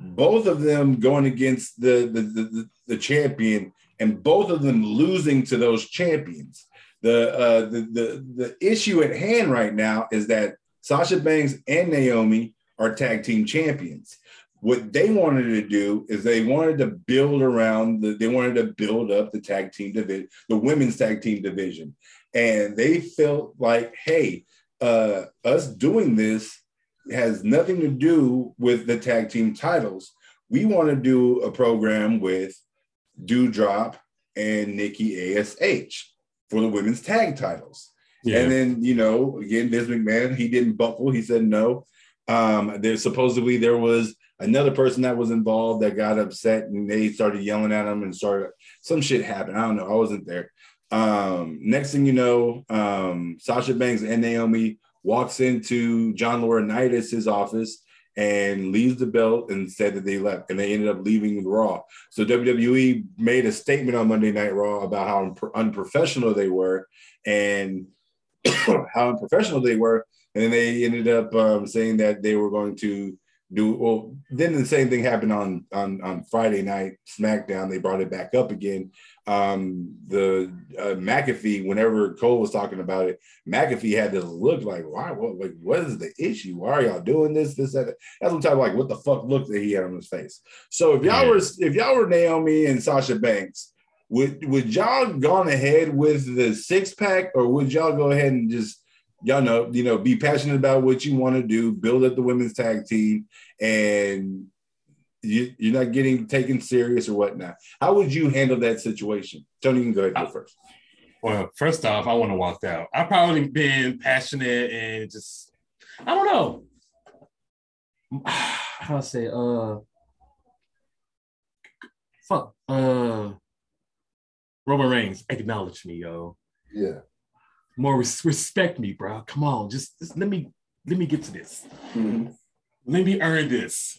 both of them going against the, the the the champion, and both of them losing to those champions. The uh, the the the issue at hand right now is that Sasha Banks and Naomi are tag team champions. What they wanted to do is they wanted to build around the they wanted to build up the tag team division, the women's tag team division, and they felt like, hey, uh, us doing this has nothing to do with the tag team titles. We want to do a program with Doudrop and Nikki ASH for the women's tag titles. Yeah. And then, you know, again, Vince McMahon, he didn't buckle. He said no. Um, there supposedly there was another person that was involved that got upset and they started yelling at him and started some shit happened. I don't know. I wasn't there. Um, next thing you know, um, Sasha Banks and Naomi walks into John Laurinaitis' office and leaves the belt and said that they left and they ended up leaving Raw. So WWE made a statement on Monday Night Raw about how unpro- unprofessional they were and *coughs* how unprofessional they were. And then they ended up um, saying that they were going to do well. Then the same thing happened on on on Friday night SmackDown. They brought it back up again. Um, the uh, McAfee, whenever Cole was talking about it, McAfee had this look like, why? What? Like, what is the issue? Why are y'all doing this? This that. That's what type of like what the fuck look that he had on his face. So if y'all Yeah. were if y'all were Naomi and Sasha Banks, would would y'all gone ahead with the six pack, or would y'all go ahead and just y'all know, you know, be passionate about what you want to do, build up the women's tag team, and you, you're not getting taken serious or whatnot. How would you handle that situation? Tony, you can go ahead and go first. Well, first off, I want to walk out. I've probably been passionate and just I don't know. *sighs* How I say, uh fuck. Uh Roman Reigns, acknowledge me, yo. Yeah. More res- respect me, bro. Come on, just, just let me let me get to this. Let me earn this.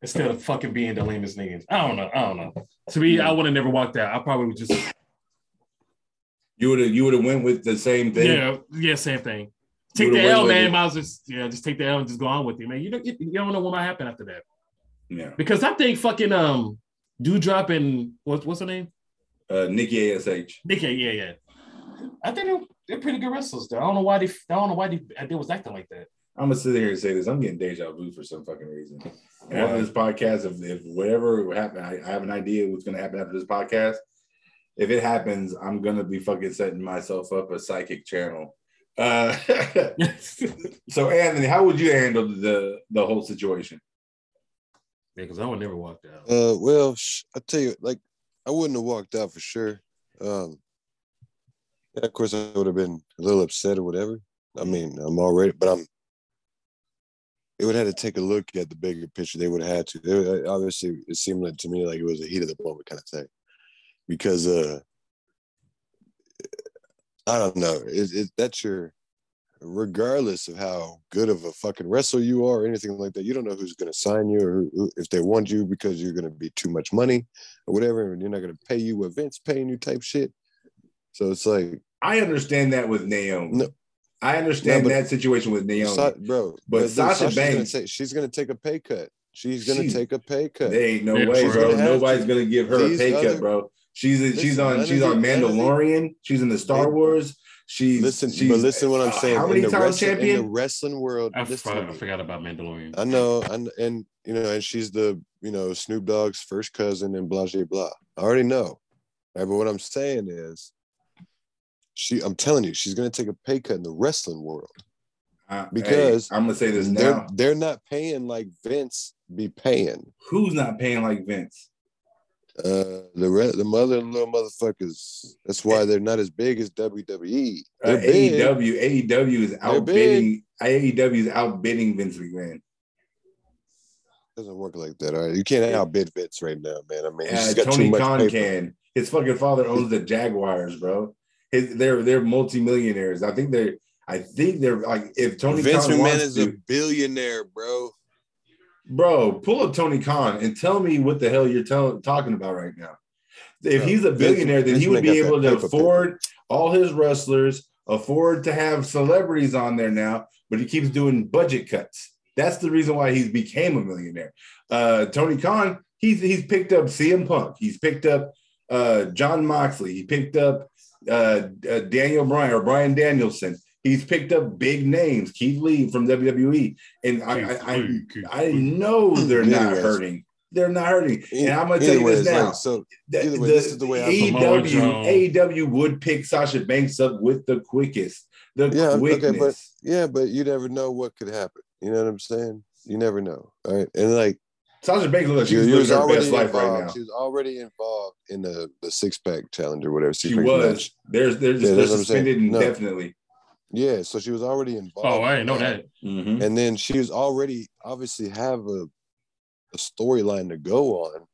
Instead of fucking being the lamest niggas. I don't know. I don't know. To me, I would have never walked out. I probably would just You would have you would have went with the same thing. Yeah, yeah, same thing. Take the L, man. it. Might as well just yeah, just take the L and just go on with it, man. You don't you, you don't know what might happen after that Yeah. because I think fucking um Doudrop and what's what's her name? Uh, Nikki Ash. Nikki, yeah, yeah. I think they're, they're pretty good wrestlers. Though. I don't know why they I don't know why they, they was acting like that. I'm gonna sit here and say this. I'm getting deja vu for some fucking reason. And after this podcast, if, if whatever happened, I, I have an idea what's gonna happen after this podcast. If it happens, I'm gonna be fucking setting myself up a psychic channel. Uh, *laughs* so Anthony, how would you handle the the whole situation? Yeah, because I would never walk out. Uh, well, sh- I tell you, like, I wouldn't have walked out for sure. Um, yeah, of course, I would have been a little upset or whatever. I mean, I'm already, but I'm. It would have had to take a look at the bigger picture. They would have had to. They, obviously, it seemed like to me like it was a heat of the moment kind of thing, because uh, I don't know. It, it that's your, regardless of how good of a fucking wrestler you are or anything like that, you don't know who's going to sign you or who, who- if they want you because you're going to be too much money or whatever, and you're not going to pay you what Vince paying you type shit. So it's like, I understand that with Naomi. No. I understand No, but- that situation with Naomi. Sa- bro, But dude, Sasha Sasha's gonna Banks- take, she's going to take a pay cut. She's going to take a pay cut. There ain't no Yeah, way, bro. gonna Nobody's gonna give her These a pay cut, bro. She's she's on she's on the- none Mandalorian. She's in the Star They- Wars. She's listen, she's, but listen what I'm uh, saying. How in many the times wrestling- In the wrestling world, I, listen I forgot about Mandalorian. I know, and and you know, and she's the you know Snoop Dogg's first cousin and blah blah blah. I already know, right? But what I'm saying is, she. I'm telling you, she's gonna take a pay cut in the wrestling world Uh, because hey, I'm gonna say this they're now. they're not paying like Vince be paying. Who's not paying like Vince? Uh, the re- the mother-in-law motherfuckers. That's why they're not as big as WWE. Uh, big. AEW AEW is outbidding AEW is outbidding Vince McMahon. doesn't work like that. All right, you can't outbid Vince right now, man. I mean, he's Uh, Tony much Khan paper. can. His fucking father owns the Jaguars, bro. His, they're they're multimillionaires. I think they're. I think they're like if Tony Vince Khan McMahon is to, a billionaire, bro. bro, pull up Tony Khan and tell me what the hell you're tell, talking about right now. If Bro, he's a Vince- billionaire, then Vince he would be able to paper, afford all his wrestlers, afford to have celebrities on there now, but he keeps doing budget cuts. That's the reason why he's became a millionaire. Uh, Tony Khan, he's he's picked up CM Punk, he's picked up uh, Jon Moxley, he picked up uh, uh, Daniel Bryan or Bryan Danielson. He's picked up big names, Keith Lee from WWE, and I I, I, I know they're not Anyways. hurting. They're not hurting, and I'm gonna tell you Anyways, this now. like, so The, Either way, the this is the way I promote AEW, Joe. AEW would pick Sasha Banks up with the quickest, the Yeah, okay, but- yeah, but you never know what could happen. You know what I'm saying? You never know. All right, and like Sasha Banks looks like she, she's she was living her already best life involved. right now. She was already involved in the the six pack challenge or whatever. She was. match. There's they're just Yeah, they're that's what suspended No. indefinitely. Yeah, so she was already involved. Oh, I didn't know that. Mhm. And then she was already obviously have a a storyline to go on.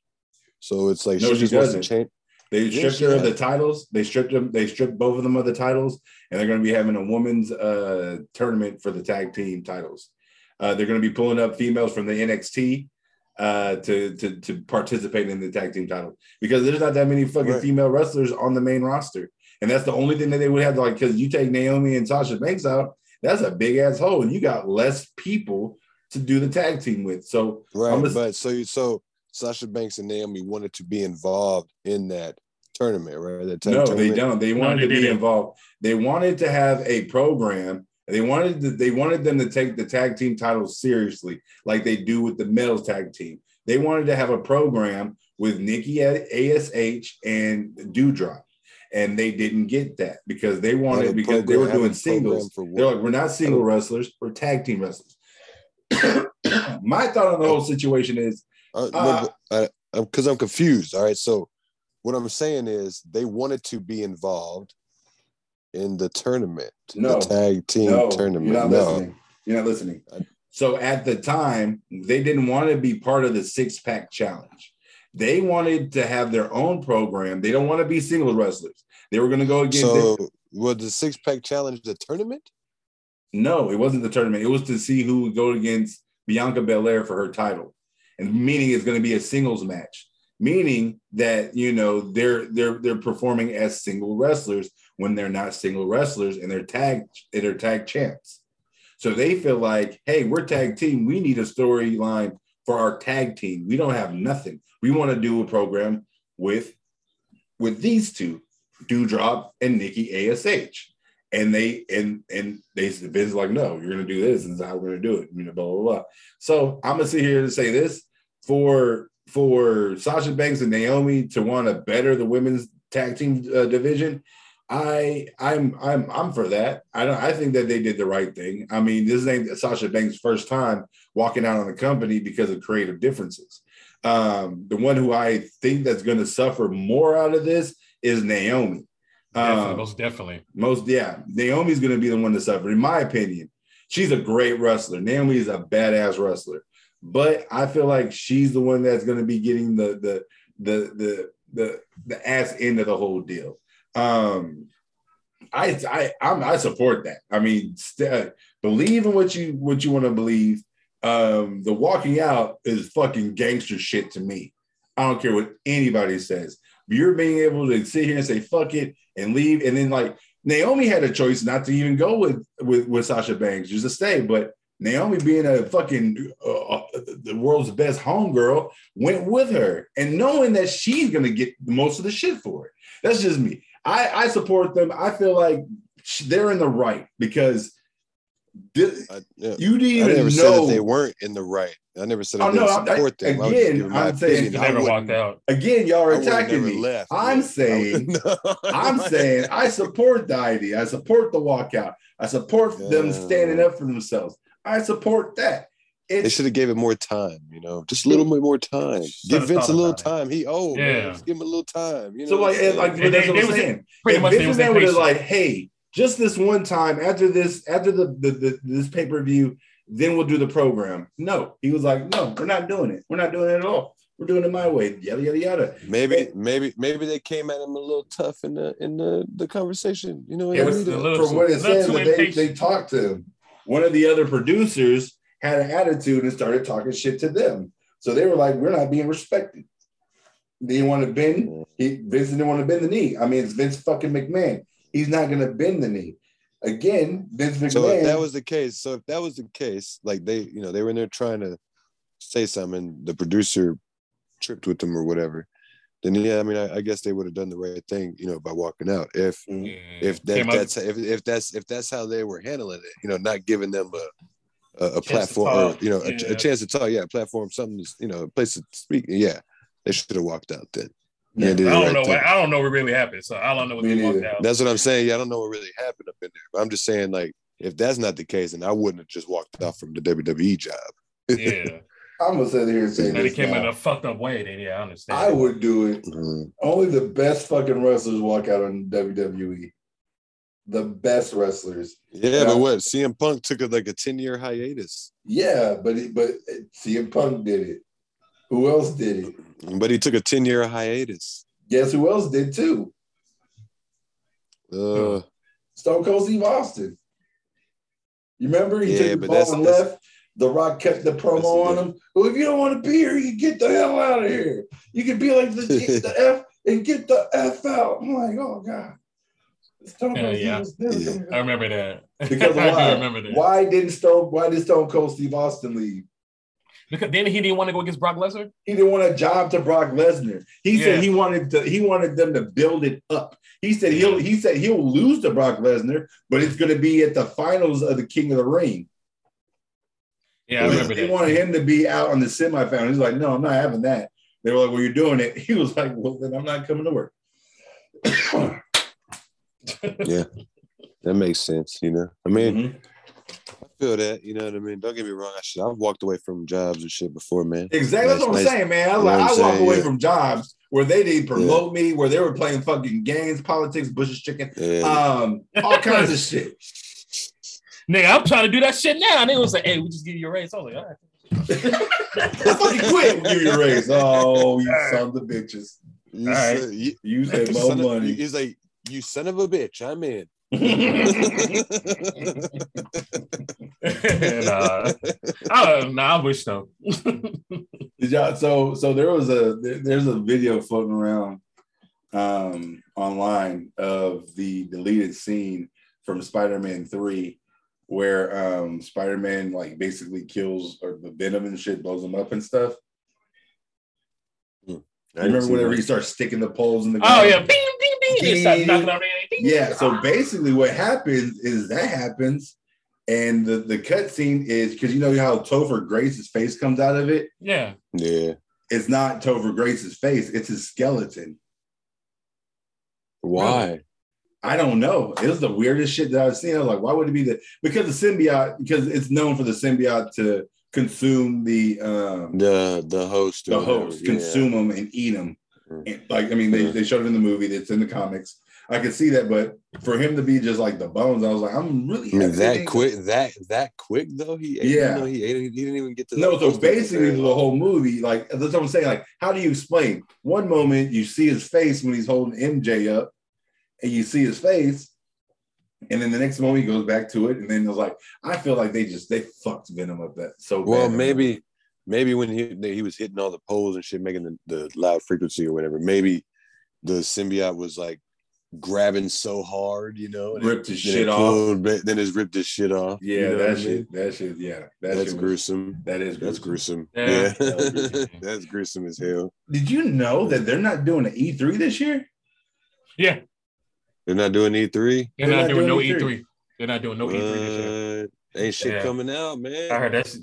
So it's like No, she she just wants to doesn't. change. They Yeah, stripped she her of the titles. They stripped them. They stripped both of them of the titles, and they're going to be having a women's uh, tournament for the tag team titles. Uh, they're going to be pulling up females from the NXT uh, to, to to participate in the tag team title because there's not that many fucking Right. female wrestlers on the main roster, and that's the only thing that they would have. Like, because you take Naomi and Sasha Banks out, that's a big ass hole, and you got less people to do the tag team with. So Right, I'm a- but so you so Sasha Banks and Naomi wanted to be involved in that tournament, right? That no, tournament. they don't. They No, wanted they to be didn't. involved. They wanted to have a program. They wanted to, they wanted them to take the tag team titles seriously, like they do with the males tag team. They wanted to have a program with Nikki Ash and Doudrop, and they didn't get that because they wanted because they were doing singles. They're like, we're not single wrestlers, we're tag team wrestlers. *coughs* My thought on the whole situation is Uh, Uh, no, because I'm confused. All right, so what I'm saying is they wanted to be involved in the tournament, No. the tag team no, tournament. You're not no, listening. You're not listening. So at the time, they didn't want to be part of the six pack challenge. They wanted to have their own program. They don't want to be single wrestlers. They were going to go against. so was the six pack challenge the tournament? no, it wasn't the tournament. It was to see who would go against Bianca Belair for her title, and meaning it's going to be a singles match. Meaning that you know they're they're they're performing as single wrestlers when they're not single wrestlers and they're tag and they're tag champs. So they feel like, hey, we're tag team. We need a storyline for our tag team. We don't have nothing. We want to do a program with with these two, Doudrop and Nikki Ash. And they and and they Vince like, no, you're gonna do this, and how we're gonna do it. You know, blah blah blah. So I'm gonna sit here and say this for for Sasha Banks and Naomi to want to better the women's tag team uh, division. I I'm I'm I'm for that. I don't I think that they did the right thing. I mean, this ain't Sasha Banks' first time walking out on the company because of creative differences. Um, the one who I think that's going to suffer more out of this is Naomi. Definitely, Um, most definitely. most, yeah, Naomi's going to be the one to suffer, in my opinion. She's a great wrestler. Naomi is a badass wrestler, but I feel like she's the one that's going to be getting the the the the the the ass end of the whole deal. Um, I I I'm, I support that. I mean, st- believe in what you what you want to believe. Um, the walking out is fucking gangster shit to me. I don't care what anybody says. You're being able to sit here and say fuck it and leave, and then like Naomi had a choice not to even go with with, with Sasha Banks, just to stay. But Naomi, being a fucking uh, the world's best homegirl, went with her, and knowing that she's gonna get most of the shit for it. That's just me. I I support them. I feel like they're in the right because thi- I, yeah. you didn't I even never said know. that they weren't in the right. I never said I Oh, didn't I'm- I- support them. I was just again, giving I'm saying- opinion. Never walked out. Again, y'all are attacking me. left. I'm Yeah. saying No. *laughs* I'm saying I support the idea. I support the walkout. I support them standing up for themselves. I support that. They should have gave it more time, you know, just a little bit more time. Give Vince a little about it. time. He old, Yeah. man. Give him a little time. You know so like, I'm like And that's they- what they I'm was- saying. Pretty if much, Vince they was McMahon would have like, hey, just this one time after this, after the, the, the this pay per view, then we'll do the program. No, he was like, no, we're not doing it. We're not doing it at all. We're doing it my way. Yada yada yada. Maybe, maybe, maybe they came at him a little tough in the in the, the conversation. You know, It was, a little from what it too- says, that they, they talked to him. One of the other producers had an attitude and started talking shit to them. So they were like, we're not being respected. They didn't want to bend. He, Vince didn't want to bend the knee. I mean, it's Vince fucking McMahon. He's not going to bend the knee. Again, Vince McMahon. So if that was the case, so if that was the case, like they, you know, they were in there trying to say something, the producer tripped with them or whatever, then yeah, I mean, I, I guess they would have done the right thing, you know, by walking out. If Mhm. if that, that's if, if that's if that's how they were handling it, you know, not giving them a a, a platform or you know a, yeah. a chance to talk, yeah, a platform, something, to, you know, a place to speak. Yeah, they should have walked out then. Yeah, Yeah, I don't right know. thing. What, I don't know what really happened. So I don't know what Me they walked out. That's what I'm saying. Yeah, I don't know what really happened up in there. But I'm just saying, like, if that's not the case, then I wouldn't have just walked out from the WWE job. yeah, *laughs* I'm gonna sit here and say and it this came in a fucked up way. Then yeah, I understand. I would do it. Mhm. Only the best fucking wrestlers walk out on WWE. The best wrestlers. Yeah, Yeah. but what? CM Punk took a, like a 10 year hiatus, Yeah, but it, but CM Punk did it. Who else did it? but he took a 10 year hiatus. Guess who else did too? Uh, Stone Cold Steve Austin. You remember he Yeah, took the ball that's- and that's- left. The Rock kept the promo on him. Well, if you don't want to be here, you can get the hell out of here. You can be like the, *laughs* the F and get the F out. I'm like, oh god. Stone Yeah, Cold Steve yeah. was Yeah. I remember that. *laughs* Because of *laughs* why? do remember that. Why didn't Stone? Why did Stone Cold Steve Austin leave? Because then he didn't want to go against Brock Lesnar. He didn't want a job to Brock Lesnar. He said he wanted to. He wanted them to build it up. He said he'll. He said he'll lose to Brock Lesnar, but it's going to be at the finals of the King of the Ring. Yeah, I remember they that. wanted him to be out on the semifinal. He's like, no, I'm not having that. They were like, well, you're doing it. *laughs* He was like, well, then I'm not coming to work. *clears throat* yeah, that makes sense. You know, I mean, Mhm. I feel that. You know what I mean? Don't get me wrong. I should, I've walked away from jobs and shit before, man. Exactly. That's Nice, what I'm nice. saying, man. I, like, what I I'm walk saying? away Yeah. from jobs where they didn't promote me, where they were playing fucking games, politics, Bush's chicken, Yeah. um, all kinds of shit. *laughs* Nigga, I'm trying to do that shit now. And they was like, hey, we just give you a raise. I was like, all right. *laughs* fucking quit. Give you a raise. Oh, you son of the bitches. you all right. son- you- You said *laughs* more money. he's like, you son of a bitch. I'm in. *laughs* *laughs* and, uh, I don't. I wish so. *laughs* Did y'all, so so there was a there- there's a video floating around um online of the deleted scene from Spider-Man 3 where um Spider-Man like basically kills or the venom and shit blows him up and stuff. I You remember whenever that. he starts sticking the poles in the oh, ground? yeah. Bing, bing, bing. They start knocking out everything. Yeah, so basically what happens is that happens and the the cut scene is because you know how Topher Grace's face comes out of it. Yeah. Yeah. It's not Topher Grace's face; it's his skeleton. Why? I don't know. It was the weirdest shit that I've seen. I was like, why would it be the because the symbiote because it's known for the symbiote to consume the um The the host. the whatever, host, yeah. consume them and eat them. Mm. like I mean, they, they showed it in the movie. It's in the comics. I could see that, but for him to be just like the bones, I was like, I'm really I mean, that quick, that that quick though. He ate, Yeah. You know, he ate. it. He didn't even get to. No, so basically the whole movie, like that's what I'm saying. Like, how do you explain? One moment you see his face when he's holding MJ up, and you see his face, and then the next moment he goes back to it, and then it's like, I feel like they just they fucked Venom up that so bad. Well, maybe, maybe when he he was hitting all the poles and shit, making the, the loud frequency or whatever. Maybe the symbiote was like grabbing so hard, you know, ripped his then shit it off. Then it's ripped his shit off. Yeah, you know that what I shit, mean? that shit, yeah, that That's shit was- gruesome. That is That's gruesome. gruesome. Yeah, Yeah, that *laughs* that's gruesome as hell. Did you know that they're not doing an E3 this year? Yeah. They're not doing E three. They're, They're not, not doing, no doing E3. They're not doing no E3 this year. Ain't shit Yeah. coming out, man. I heard that shit,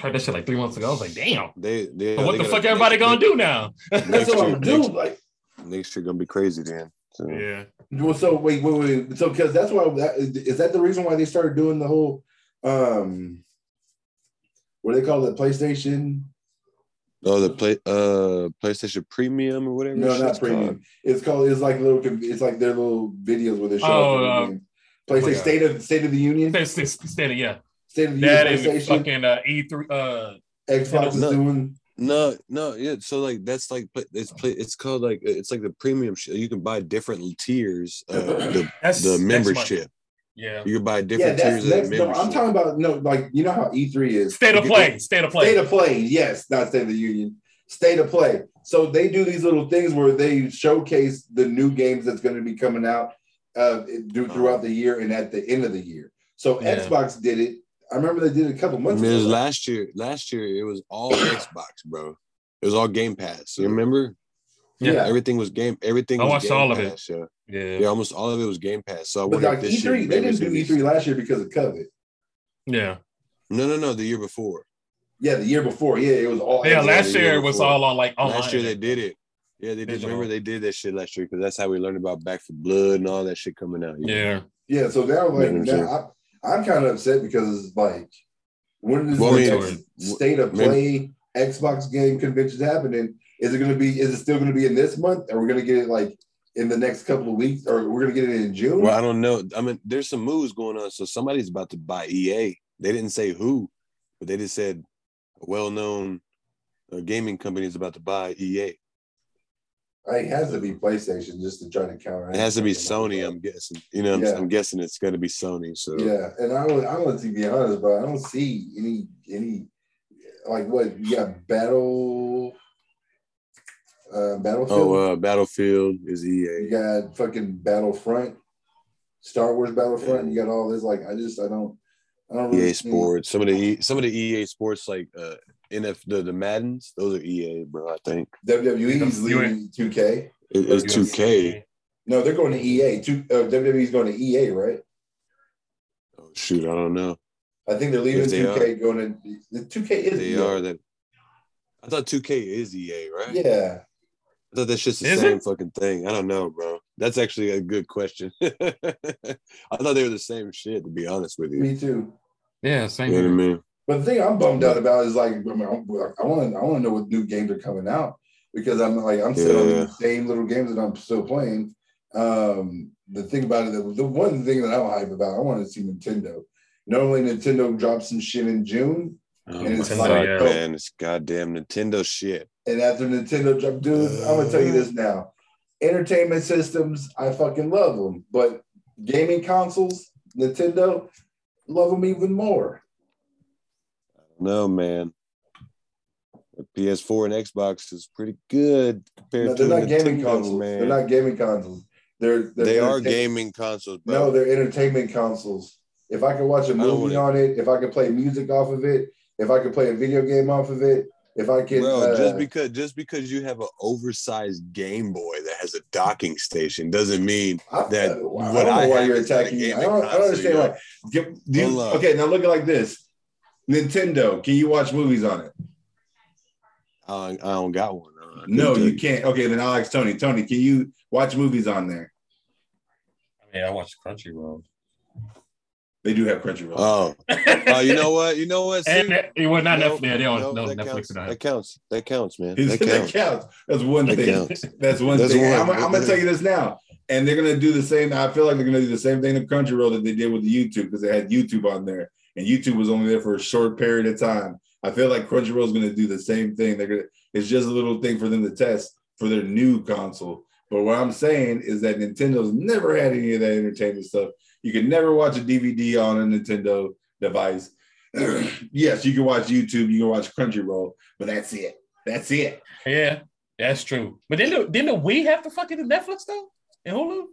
heard that shit like three months ago. I was like, damn. They, they, So what they the fuck everybody next- gonna do now? That's Next what year, I'm doing. next- Like, Next year gonna be crazy then. So, yeah. well, so wait, wait, wait. So because that's why that is that the reason why they started doing the whole um, what do they call it, PlayStation? Oh, the play uh PlayStation Premium or whatever. No, not premium. called. It's called. It's like little. It's like their little videos where they show. Oh, off uh, the games. PlayStation my God. State of State of the Union. Stay, stay, stay, yeah. State State of the That Union is PlayStation. fucking uh, E3. Uh, Xbox is No. doing. No, no, yeah. So like that's like it's play. It's called like it's like the premium. Sh- you can buy different tiers of *laughs* the that's the next month. membership. Yeah. You can buy different that's tiers of next. the No. I'm talking about no, like you know how E3 is. State of play. get- State of play. State of play, yes, not state of the union. State of play. So they do these little things where they showcase the new games that's going to be coming out uh, do- throughout the year and at the end of the year. So Yeah. Xbox did it. I remember they did it a couple months. I months mean, it was last year. Last year it was all Xbox, bro. It was all Game Pass. You remember? Yeah. Everything was game. Everything. I was watched Game all of it. Yeah. yeah. yeah, almost all of it was Game Pass. So I But wonder like if this year E3, they didn't do E3 last year because of COVID. Yeah. No, no, no. The year before. Yeah, the year before. Yeah, it was all. Yeah. Last year year it was before. all on like online. last year they did it. Yeah, they did. Digital. Remember they did that shit last year because that's how we learned about Back 4 Blood and all that shit coming out. you know? Yeah. Yeah, so now like Yeah, now I, I'm kind of upset because it's like when is Well, the I mean, next state of maybe- play Xbox game convention happening? Is it going to be? Is it still going to be in this month? Are we going to get it like in the next couple of weeks, or we're going to get it in June? Well, I don't know. I mean, there's some moves going on. So somebody's about to buy EA. They didn't say who, but they just said a well-known uh, gaming company is about to buy EA. it has to be PlayStation just to try to counter. It has to be Sony. I'm guessing. You know, I'm, Yeah. I'm guessing it's going to be Sony. So Yeah, and I don't. I don't to be honest, bro. I don't see any any like what you got battle. Uh, Battlefield. oh, uh, Battlefield is E You EA. got fucking Battlefront, Star Wars Battlefront. You got all this. Like, I just, I don't, I don't really EA see- Sports. Some of the e, some of the EA Sports like uh, NF the the Maddens. Those are EA, bro. I think WWE's You leaving 2K. it, it's two K. No, they're going to EA. Two, uh, WWE's going to EA, right? Oh shoot, I don't know. I think they're leaving they 2K, going to the 2K is They EA. are that. I thought two K is EA, right? Yeah, I thought that's just the Is same it? fucking thing. I don't know, bro. That's actually a good question. *laughs* I thought they were the same shit, to be honest with you. me too. Yeah. Same. You know what I mean? But the thing I'm bummed out about is like, I want to, I want to know what new games are coming out because I'm like, I'm still on Yeah. the same little games that I'm still playing. Um, the thing about it, the, the one thing that I'm hype about, I want to see Nintendo. Normally, Nintendo drops some shit in June, Oh And it's fuck, like, yeah. man, it's goddamn Nintendo shit. And after Nintendo drop, dude, I'm gonna tell you this now: entertainment systems, I fucking love them, but gaming consoles, Nintendo, love them even more. No, man. The PS4 and Xbox is pretty good compared No, to they're not gaming Nintendo, consoles. man. They're not gaming consoles. They're, they're they are gaming consoles, bro. No, they're entertainment consoles. If I could watch a movie on it, if I could play music off of it, if I could play a video game off of it, if I could, Bro, uh, just because just because you have an oversized Game Boy that has a docking station doesn't mean I, that I what don't know I why you're is not a attacking me. I don't, I don't understand you why. Give- do you- okay, now look at like this. Nintendo, can you watch movies on it? I, I don't got one. Uh, No, you can't. Okay, then I'll ask Tony. Tony, can you watch movies on there? I mean, I watched Crunchyroll. They do have Crunchyroll. Oh, *laughs* oh, you know what? You know what? See? and it was not No, Netflix. They don't no, no, that Netflix. counts. or not. That counts. That counts, man. that, That counts. counts. That's one That thing. counts. That's one That's thing. one. I'm, I'm gonna tell you this now, and they're gonna do the same. I feel like they're gonna do the same thing to Crunchyroll that they did with YouTube because they had YouTube on there, and YouTube was only there for a short period of time. I feel like Crunchyroll is gonna do the same thing. They're gonna. It's just a little thing for them to test for their new console. But what I'm saying is that Nintendo's never had any of that entertainment stuff. You can never watch a DVD on a Nintendo device. *clears throat* yes, you can watch YouTube, you can watch Crunchyroll, but that's it. That's it. Yeah, that's true. But then the, didn't the Wii have to fucking Netflix though? And Hulu?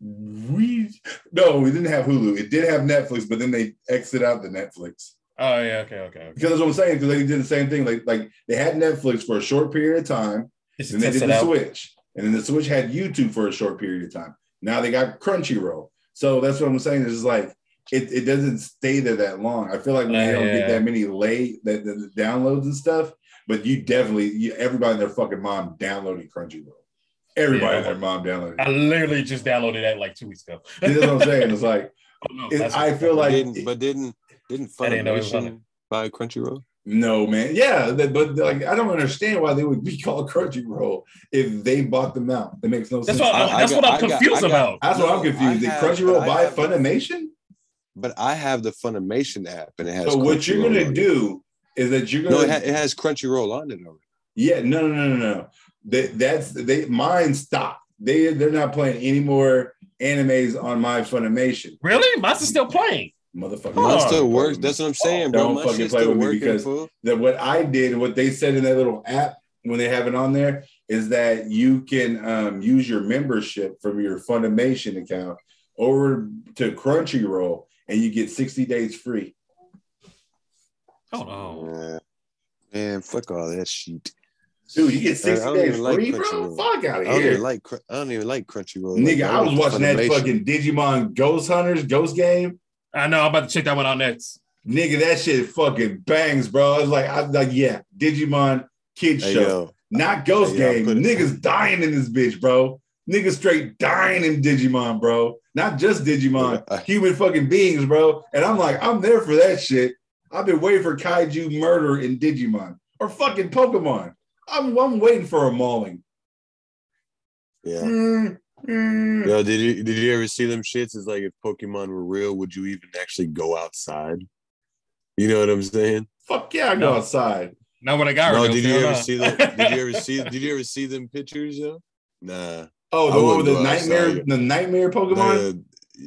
We no, we didn't have Hulu. It did have Netflix, but then they exited out the Netflix. Oh yeah, okay, okay. okay. Because that's what I'm saying. Because they did the same thing. Like like they had Netflix for a short period of time, Just and they did the out. Switch, and then the Switch had YouTube for a short period of time. Now they got Crunchyroll. So that's what I'm saying. Is like it, it doesn't stay there that long. I feel like when they don't Yeah. get that many late the, the, the downloads and stuff, but you definitely you, everybody and their fucking mom downloaded Crunchyroll. Everybody and their mom downloaded. I literally just downloaded that like two weeks ago. You know what I'm saying? It's like *laughs* Oh, no, it, I feel But like didn't but didn't didn't I it was Funimation buy Crunchyroll? No, man. Yeah, that- but like I don't understand why they would be *laughs* called Crunchyroll if they bought them out. It makes no sense. That's sense. what, I, that's I got, what I'm I got- confused got- about. That's what I'm No, confused. Did I have- Crunchyroll I buy have- Funimation? but I have the Funimation app, and it has. So what you're Crunchyroll gonna do is that you're gonna it, ha- it has Crunchyroll on it already. Yeah, no, no, no, no, no. That that's they mine stopped. They they're not playing any more animes on my Funimation. Really? Mine's is still playing. Motherfucker. Oh, Mine still works. That's what I'm saying, bro. Don't My fucking play with me because- fool. That what I did, what they said in that little app when they have it on there, is that you can um, use your membership from your Funimation account over to Crunchyroll, and you get 60 days free. Oh no. Yeah. Man, fuck all that shit. Dude, you get 60 days like free, bro. Crunchyroll. Fuck out of here. I don't even like. Cr- I don't even like Crunchyroll. Nigga, Like, I was like watching that fucking Digimon Ghost Hunters Ghost Game. I know. I'm about to check that one out next. Nigga, that shit fucking bangs, bro. I was like, I was like, yeah, Digimon Kid Hey, Show, yo, not Ghost Hey, yo, Game. put it- Niggas dying in this bitch, bro. Niggas straight dying in Digimon, bro. Not just Digimon, *laughs* Yeah. human fucking beings, bro. And I'm like, I'm there for that shit. I've been waiting for kaiju murder in Digimon or fucking Pokemon. I'm, I'm waiting for a mauling. yeah. Mm, mm. Yo, did you did you ever see them shits? It's like if Pokemon were real, would you even actually go outside? You know what I'm saying? Fuck yeah, I go No. outside. Not what I got. No, right did you ever huh? see them? Did you ever see? Did you ever see them pictures, yo? Nah. Oh, the one with the nightmare, outside. the nightmare Pokemon. The,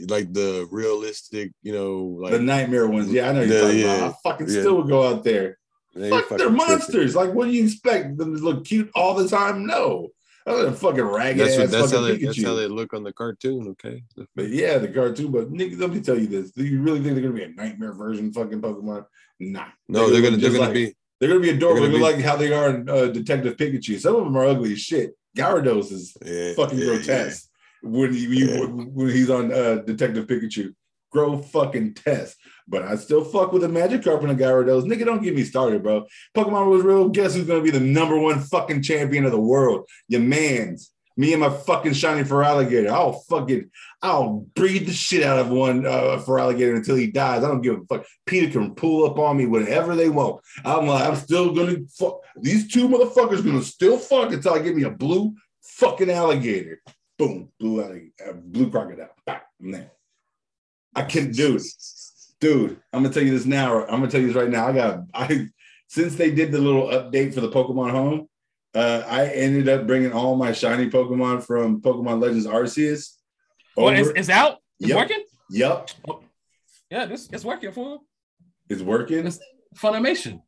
like the realistic, you know, like the nightmare ones. Yeah, I know you're Yeah, talking yeah, about. I fucking yeah. still would go out there. they Fuck, fucking they're tripping. monsters. Like, what do you expect them to look cute all the time? No. Other than fucking ragged That's ass. That's how fucking they. That's how they look on the cartoon. Okay. but yeah, the cartoon. But nigga, let me tell you this: Do you really think they're gonna be a nightmare version fucking Pokemon? Nah. No, they're gonna. look They're gonna like- be. They're gonna be adorable. they're They're gonna like how they are in uh, Detective Pikachu. Some of them are ugly as shit. Gyarados is Yeah, fucking yeah, grotesque when he, Yeah. when he's on uh, Detective Pikachu. Grow fucking test. But I still fuck with the Magikarp and the Gyarados. Nigga, don't get me started, bro. Pokemon was real. Guess who's gonna be the number one fucking champion of the world? Your man's. Me and my fucking shiny Feraligatr. I'll fucking, I'll breed the shit out of one uh, Feraligatr until he dies. I don't give a fuck. PETA can pull up on me whenever they want. I'm like, I'm still gonna fuck. These two motherfuckers gonna still fuck until I get me a blue fucking alligator. Boom, blue alligator, uh, blue crocodile. There. I can do it dude, I'm gonna tell you this now. I'm gonna tell you this right now. I got I since they did the little update for the Pokemon Home, uh, I ended up bringing all my shiny Pokemon from Pokemon Legends Arceus. Well, over. it's, it's out. It's Yep. working. yep, Yeah, this it's working for him. it's working. It's Funimation.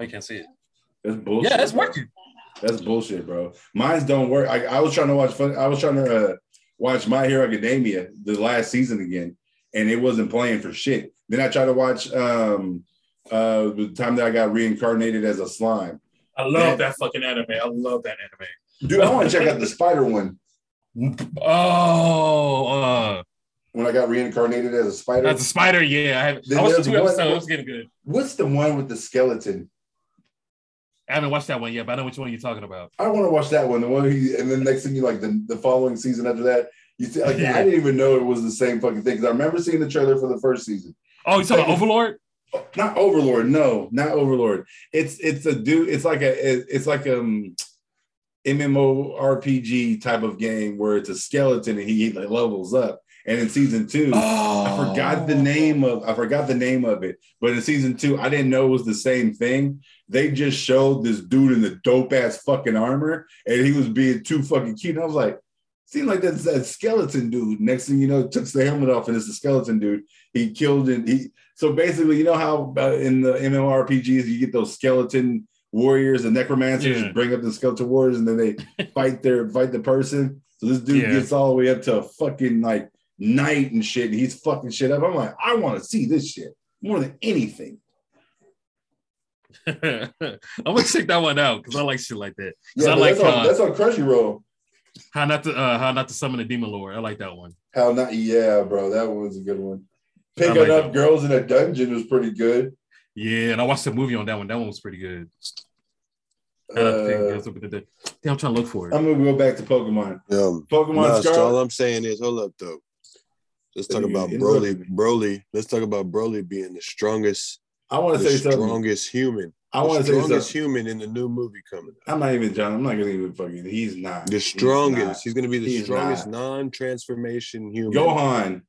I can't see it. That's bullshit. Yeah, it's working. That's bullshit, bro. Mine's don't work. I, I was trying to watch. Fun, I was trying to uh, watch My Hero Academia the last season again, and it wasn't playing for shit. Then I tried to watch um uh the time that I got reincarnated as a slime. I love that fucking anime. I love that anime. Dude, I want to check out the spider one. Oh, uh, When I got reincarnated as a spider. that's a spider. Yeah, I, have, I watched the two episodes. It was getting good. What's the one with the skeleton? I haven't watched that one yet, but I know which one you're talking about. I want to watch that one. The one he, and then next thing you like the, the following season after that, you see, like, Yeah. I didn't even know it was the same fucking thing because I remember seeing the trailer for the first season. Oh, you talking about Overlord? Not Overlord, no, not Overlord. It's it's a dude. It's like a it's like um MMORPG type of game where it's a skeleton and he like, levels up. And in season two, I forgot the name of I forgot the name of it, but in season two, I didn't know it was the same thing. They just showed this dude in the dope ass fucking armor, and he was being too fucking cute. And I was like, seemed like that's that skeleton dude. Next thing you know, took the helmet off, and it's the skeleton dude. He killed and he. So basically, you know how uh, in the MMORPGs you get those skeleton warriors and necromancers Yeah. bring up the skeleton warriors, and then they *laughs* fight their fight the person. So this dude Yeah. gets all the way up to a fucking like knight and shit. And he's fucking shit up. I'm like, I want to see this shit more than anything. *laughs* I'm gonna check that one out because I like shit like that. Yeah, I like that's, on, uh, that's on Crunchyroll. How not to uh, how not to summon a demon lord. I like that one. How not? Yeah, bro, that one was a good one. I Picking like up that. girls in a dungeon was pretty good. Yeah, and I watched the movie on that one. That one was pretty good. I Uh, that's what they did. Damn, I'm trying to look for it. I'm gonna go back to Pokemon. Um, Pokemon no, so all I'm saying is, hold up, though. Let's talk You about Broly. Broly. Let's talk about Broly being the strongest, I want to say something. strongest human. I want to say the strongest human in the new movie coming. up. I'm not even John. I'm not gonna even fucking. He's not. The He's strongest. not. He's, going to be the He's strongest not. non-transformation human. Gohan.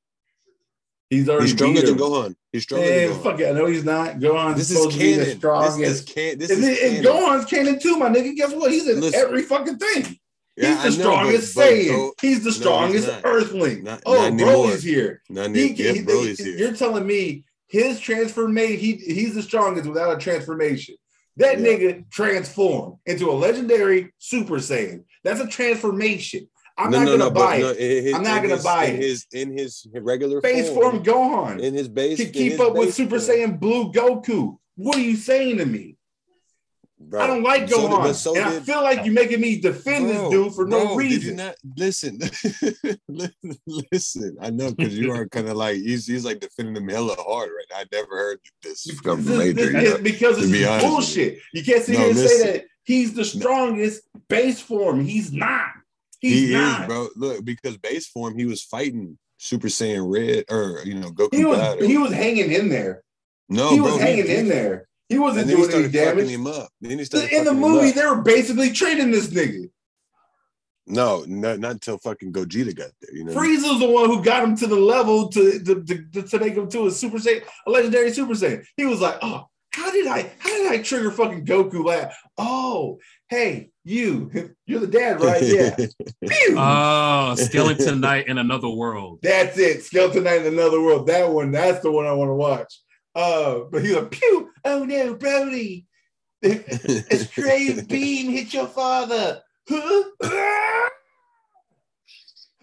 He's already He's stronger than. Gohan. He's stronger Man, than Gohan. fuck it. I know he's not. Gohan's This is supposed to be the canon. This, strongest. this, can, this and, is then- and. Gohan's canon too, my nigga. Guess what? He's in Listen. every fucking thing. Yeah, he's the know, strongest but Saiyan. Go- he's the strongest not. Earthling. Not- oh, not. Broly's here. None He, yeah, he- Broly's he- here. You're telling me his transformation, he, he's the strongest without a transformation. That Yeah. nigga transformed into a legendary Super Saiyan. That's a transformation. I'm No, not no, gonna no, buy it. his- I'm not gonna his- buy in it. His in his regular Base form Gohan in his base to keep up with base Super form. Saiyan Blue Goku. What are you saying to me? Bro, I don't like so did- Gohan, but so and I did- feel like you're making me defend Bro, this dude for no bro, Did reason. not *laughs* listen? listen, I know because you are kind of like he's he's like defending him hella hard right now. I never heard this from This- Adrian. this- you know? because it's be bullshit. You can't sit No, here and listen. say that he's the strongest base form. He's not. He's he not. is, bro. Look, because base form, he was fighting Super Saiyan Red or you know Goku. He was he was hanging in there. no, he bro, was hanging in there. He wasn't And then he doing any started fucking damage. him up. Then he started In the fucking him movie, up. they were basically trading this nigga. No, not, not until fucking Gogeta got there. You know, Frieza's the one who got him to the level to to, to, to, to make him to a Super Saiyan, a legendary Super Saiyan. He was like, oh, how did I how did I trigger fucking Goku laugh? Oh, hey, you, *laughs* you're the dad, right? Yeah. *laughs* Oh, Skeleton *laughs* Knight in another world. That's it. Skeleton Knight in another world. That one, that's the one I want to watch. Uh, but he's like, pew, oh no, Broly. *laughs* A stray *laughs* beam hit your father. Huh?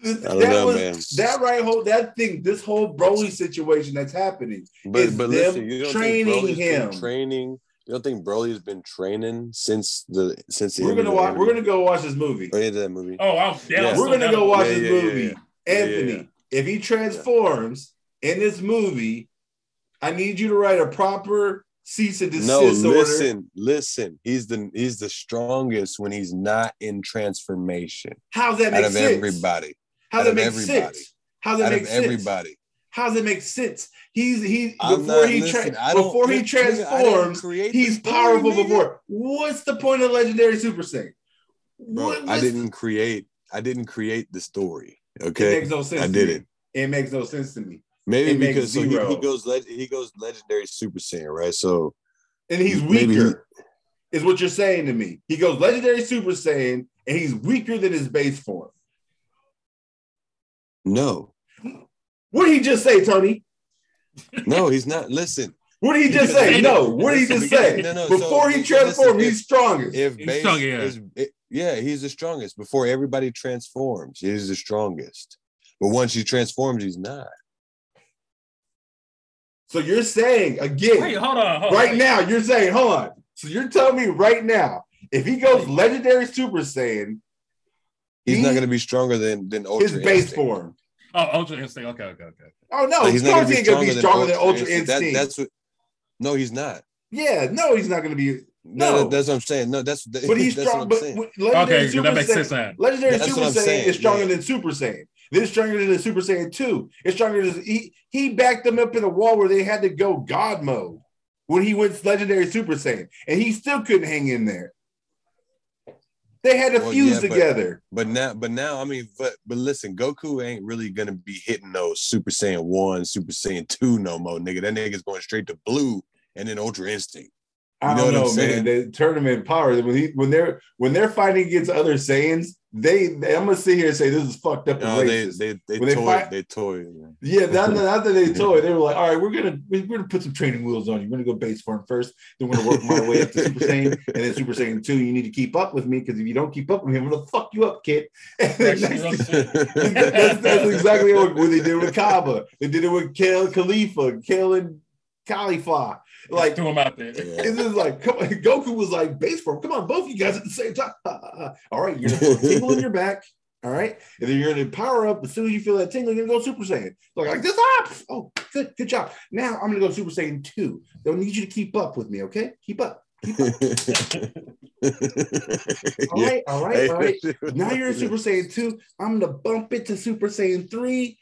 don't that know, was man. that right whole that thing, this whole Broly situation that's happening. but It's but them listen, you don't training think Broly's him. been training. You don't think Broly's been training since the since the We're gonna watch, we're gonna go watch this movie. Oh, yeah, that movie. Oh, I'm Yeah. yeah. We're gonna go watch Yeah, this yeah, yeah, movie. yeah. Yeah, yeah, Anthony, yeah. if he transforms in this movie, I need you to write a proper cease and desist No, order. listen, listen. He's the he's the strongest when he's not in transformation. How's that Out make of sense? everybody. How's that of make everybody. sense? How's that Out make of sense? everybody. How's it make sense? He's he I'm before he listen, tra- before he nigga, I didn't transforms, he's powerful before. What's the point of legendary Super Saiyan? Bro, What- I didn't create. I didn't create the story. It Okay, makes no sense. I didn't. Me. It makes no sense to me. Maybe it because so he, he goes leg, he goes legendary Super Saiyan, right? So And he's Maybe weaker, is what you're saying to me. He goes legendary Super Saiyan, and he's weaker than his base form. no, What did he just say, Tony? no, he's not. Listen, What did he just say? No. What did he just say? No, no, so- Before he listen, transformed, if- he's strongest. if He's base strong, yeah. is it- yeah, he's the strongest. Before everybody transforms, he's the strongest. But once he transforms, he's not. So you're saying again, Wait, hold on. Hold on. right now, you're saying, hold on. So you're telling me right now, if he goes legendary Super Saiyan, He's he- not going to be stronger than than Ultra his base Instinct. form. Oh, Ultra Instinct. Okay, okay, okay. Oh no, Like, he's not gonna going to be stronger than Ultra That- Instinct. that's what. No, he's not. yeah, no, he's not going to be. No, No. that- that's what I'm saying. No, that's But he's that's strong. what I'm But saying. legendary Okay, Super that makes Saiyan, sense. Now. Legendary That's Super Saiyan saying, is stronger yeah. than Super Saiyan. Then it's stronger than the Super Saiyan 2. It's stronger than he he backed them up in a wall where they had to go God mode when he went legendary Super Saiyan, and he still couldn't hang in there. They had to Well, fuse yeah, but- together. But now, but now, I mean, but but listen, Goku ain't really gonna be hitting those Super Saiyan one, Super Saiyan two no more, nigga. That nigga's going straight to blue and then Ultra Instinct. I You know don't what I'm know, man. saying? The tournament power when he when they're when they're fighting against other Saiyans, they, they I'm gonna sit here and say this is fucked up No, they racist. they they When they toy fight- they toy. man. Yeah, not, not that they *laughs* told they were like, all right, we're gonna we're gonna put some training wheels on you. We're gonna go base form first, then we're gonna work my way up to Super Saiyan, and then *laughs* Super Saiyan two. You need to keep up with me because if you don't keep up with me, I'm gonna fuck you up, kid. *laughs* And then next- that's, that's exactly what, what they did with Cabba. They did it with Kale Caulifla, Kale and Caulifla. Like threw him out there. Yeah. it's just like come on, Goku was like base form. Come on, both you guys at the same time. *laughs* All right, you're gonna feel a *laughs* tingle in your back. All right, and then you're gonna power up as soon as you feel that tingle. You're gonna go Super Saiyan. Look like this up. Oh, good, good job. Now I'm gonna go Super Saiyan two. They'll need you to keep up with me. Okay, keep up. All Yeah. right, all right, all right. Now you're in Super Saiyan 2. I'm gonna bump it to Super Saiyan 3.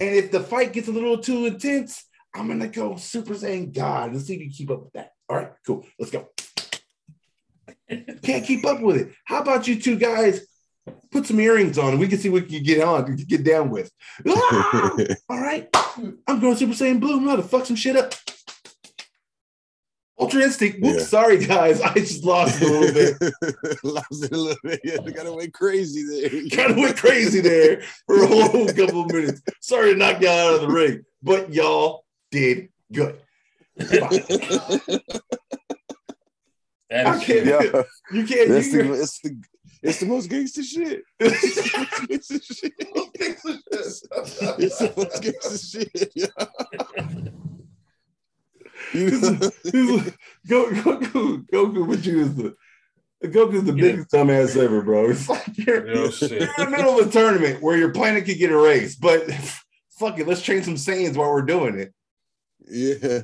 And if the fight gets a little too intense, I'm gonna go Super Saiyan God. Let's see if you keep up with that. All right, cool. Let's go. *laughs* Can't keep up with it. How about you two guys put some earrings on, and we can see what you get on, get down with. *laughs* Ah! All right, I'm going Super Saiyan Blue. I'm gonna fuck some shit up. Ultra Instinct. Whoops, Yeah. sorry guys, I just lost a little bit. *laughs* Lost it a little bit. Yeah, they got away crazy there. kind of went crazy there for a whole couple of minutes. Sorry to knock y'all out of the ring, but y'all did good. *laughs* That I can't. true. Yeah, You can't. that's You, the, it's the it's the most gangster shit. *laughs* It's the *laughs* most gangster shit. It's the most gangster shit. Yeah. You know? Go, Goku, Goku, what you is the Goku's the biggest dumbass ever, bro. It's like you're, Real shit. you're in the middle of a tournament where your planet could get erased, but fuck it, let's train some Saiyans while we're doing it. Yeah.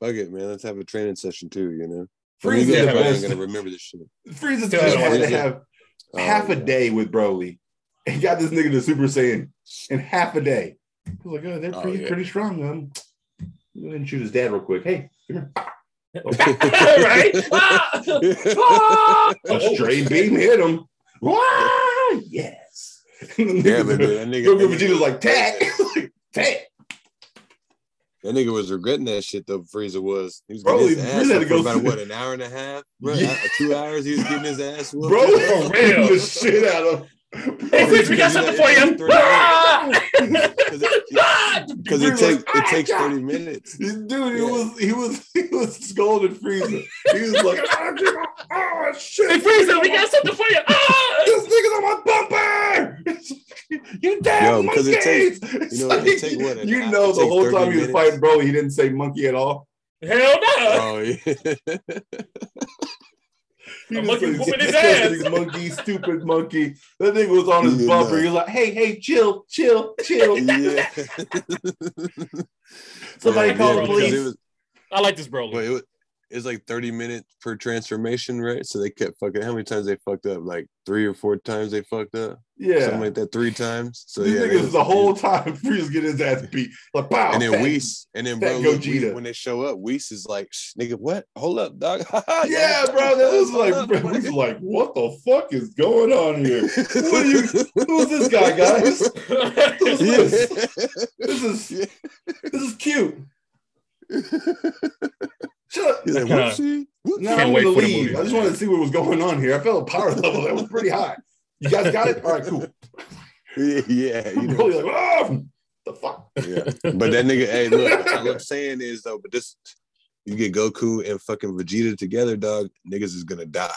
Fuck it, man. Let's have a training session too, you know? I Frieza's mean, you guys the probably ain't gonna *laughs* remember this shit. Frieza Still just don't had to wanna- have Oh, half a yeah. day with Broly He got this nigga to Super Saiyan in half a day. I was like, oh, they're Oh, pretty, yeah. pretty strong. Um, go ahead and shoot his dad real quick. Hey, come *laughs* *laughs* right? Ah! Ah! A straight beam hit him. Wow, yes. Yeah, but dude, that nigga, Goku that, Vegeta's nigga, like, tag, tag. That nigga was regretting that shit though. Frieza was. He was Bro, getting he his really ass had to for go about what an hour and a half, *laughs* bro. Yeah. Uh, Two hours. He was getting his ass whooped. Bro, For real. the shit out of him. Hey, Frieza, we got something for you. Ah! Because it, because it, Frieza take, like, it takes "Ah, thirty minutes. Dude, he Yeah. was he was *laughs* he was scolding Frieza. He was like, oh shit. Hey, Frieza, we got something for you. Ah! This nigga's on my bumper. *laughs* you damn Yo, because it take- monkeys. you know, it take what, You know, it the whole 30 time he was minutes? fighting Broly, he didn't say monkey at all. Hell no. Oh yeah. *laughs* *laughs* He A just monkey said, whooping his "Custody ass." monkey, stupid monkey. That nigga was on his Yeah, bumper. nah. He was like, hey, hey, chill, chill, chill. yeah. Somebody Yeah, call the police. It was, I like this bro. well, it was, it was like 30 minutes per transformation, right? So they kept fucking how many times they fucked up? Like three or four times they fucked up? Yeah. Something like that, three times. So These yeah, niggas was- the whole *laughs* time Frieza get his ass beat. Like, pow. and then fat. Whis, and then bro, look, Gogeta. Whis- when they show up, Whis is like, nigga, what? Hold up, dog. *laughs* Yeah, *laughs* bro. That was like, bro, he's like, what the fuck is going on here? What are you? Who's this guy, guys? Who's this? This is this is cute. Shut up. He's like, Kinda- whoopsie. whoopsie." No, Can't I'm wait gonna for the leave. movie. I just wanted to see what was going on here. I felt a power level that was pretty high. You guys got it? All right, cool. *laughs* Yeah, yeah, you I'm know. really like, oh, the fuck. Yeah. But that nigga, hey, look, *laughs* all I'm saying is though, but this you get Goku and fucking Vegeta together, dog, niggas is gonna die.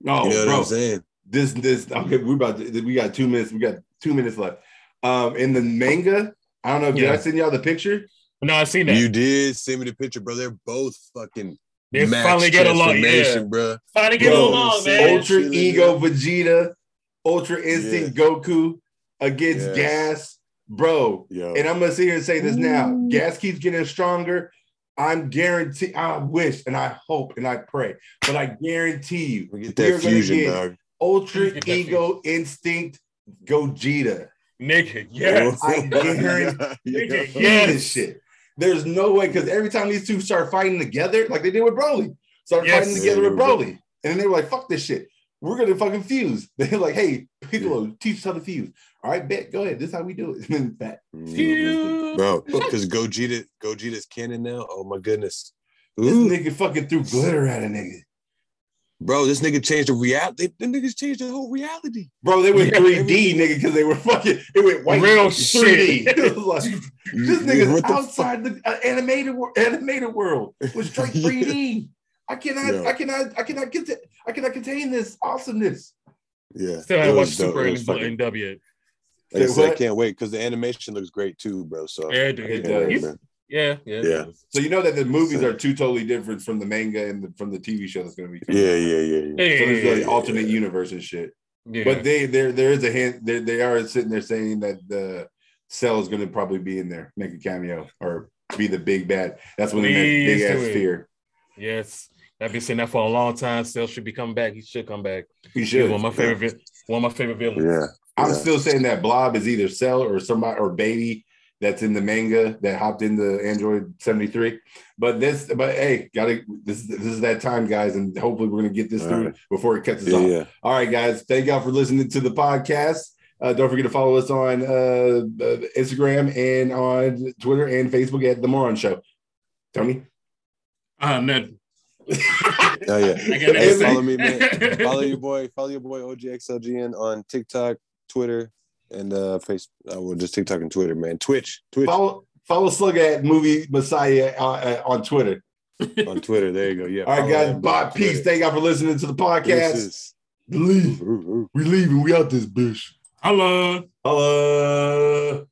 No, you know what. I'm saying? This this okay. We about to, we got two minutes. We got two minutes left. Um, in the manga, I don't know. Did Yeah. I send y'all the picture? no, I seen that. You did send me the picture, bro. They're both fucking they max finally get along. Yeah. bro. Finally get Bro, along, man. Ultra Ego Vegeta, Ultra Instinct Goku against Yes. Gas, bro. Yo. And I'm gonna sit here and say this now. Ooh. Gas keeps getting stronger. I'm guarantee. I wish and I hope and I pray, but I guarantee you, we get we are that gonna fusion, get- dog. Ultra Get that Ego Instinct Gogeta. Nigga, yes. *laughs* I guarantee- *laughs* Yeah. Nigga, Yes. yes. This shit. There's no way because every time these two start fighting together, like they did with Broly, start Yes. fighting together Yeah, with. Broly, and then they were like, "Fuck this shit, we're gonna fucking fuse." *laughs* They're like, "Hey, Piccolo, teach us how to fuse." All right, bet. Go ahead. This is how we do it. *laughs* And then that Mhm. Bro, *laughs* because Gogeta, Gogeta's canon now. Oh my goodness. this Ooh. nigga fucking threw glitter at a nigga, Bro, this nigga changed the reality. The niggas changed the whole reality. bro. They went Yeah, 3D, nigga, because they were fucking. It went white. Real 3D. shit. It was like, this nigga's What the outside the uh, animated wor- animated world was straight 3D. I cannot, Yeah. I cannot, I cannot get to, I cannot contain this awesomeness. Yeah. Still haven't watched. Super It was fucking- in NW. Like I said, I can't wait because the animation looks great too, bro. So Yeah, dude. It I can't wait, does. Yeah, yeah. Yeah. So you know that the movies are two totally different from the manga and the, from the TV show that's going to be. yeah, yeah, yeah, yeah. Yeah, So there's yeah, like yeah, alternate universe and shit. yeah. But they there there is a hint. They they are sitting there saying that the cell is going to probably be in there, make a cameo or be the big bad. That's when they make big ass fear. yes, I've been saying that for a long time. Cell should be coming back. He should come back. He He's should. one of my favorite. vi- One of my favorite villains. Yeah. I'm Yeah. still saying that Blob is either Cell or somebody or Baby that's in the manga that hopped into Android 73. But this, but hey, gotta this this is that time, guys, and hopefully we're gonna get this All through right. before it cuts us Yeah, off. yeah. All right, guys. Thank y'all for listening to the podcast. Uh, don't forget to follow us on uh, uh, Instagram and on Twitter and Facebook at The Moron Show. Tony? Uh, nothing. Oh yeah. Hey, nothing. follow me, man. *laughs* follow your boy. Follow your boy OGXLGN on TikTok, Twitter, and uh face. Uh, well, just TikTok and Twitter, man. Twitch, Twitch follow follow Slug at Movie Messiah uh, uh, on Twitter. on Twitter. There you go. Yeah. All right, guys. him Bye. Peace. Thank y'all for listening to the podcast. Deuces. Leave. Ooh, ooh. We leaving. We out this bitch. Hello. Hello.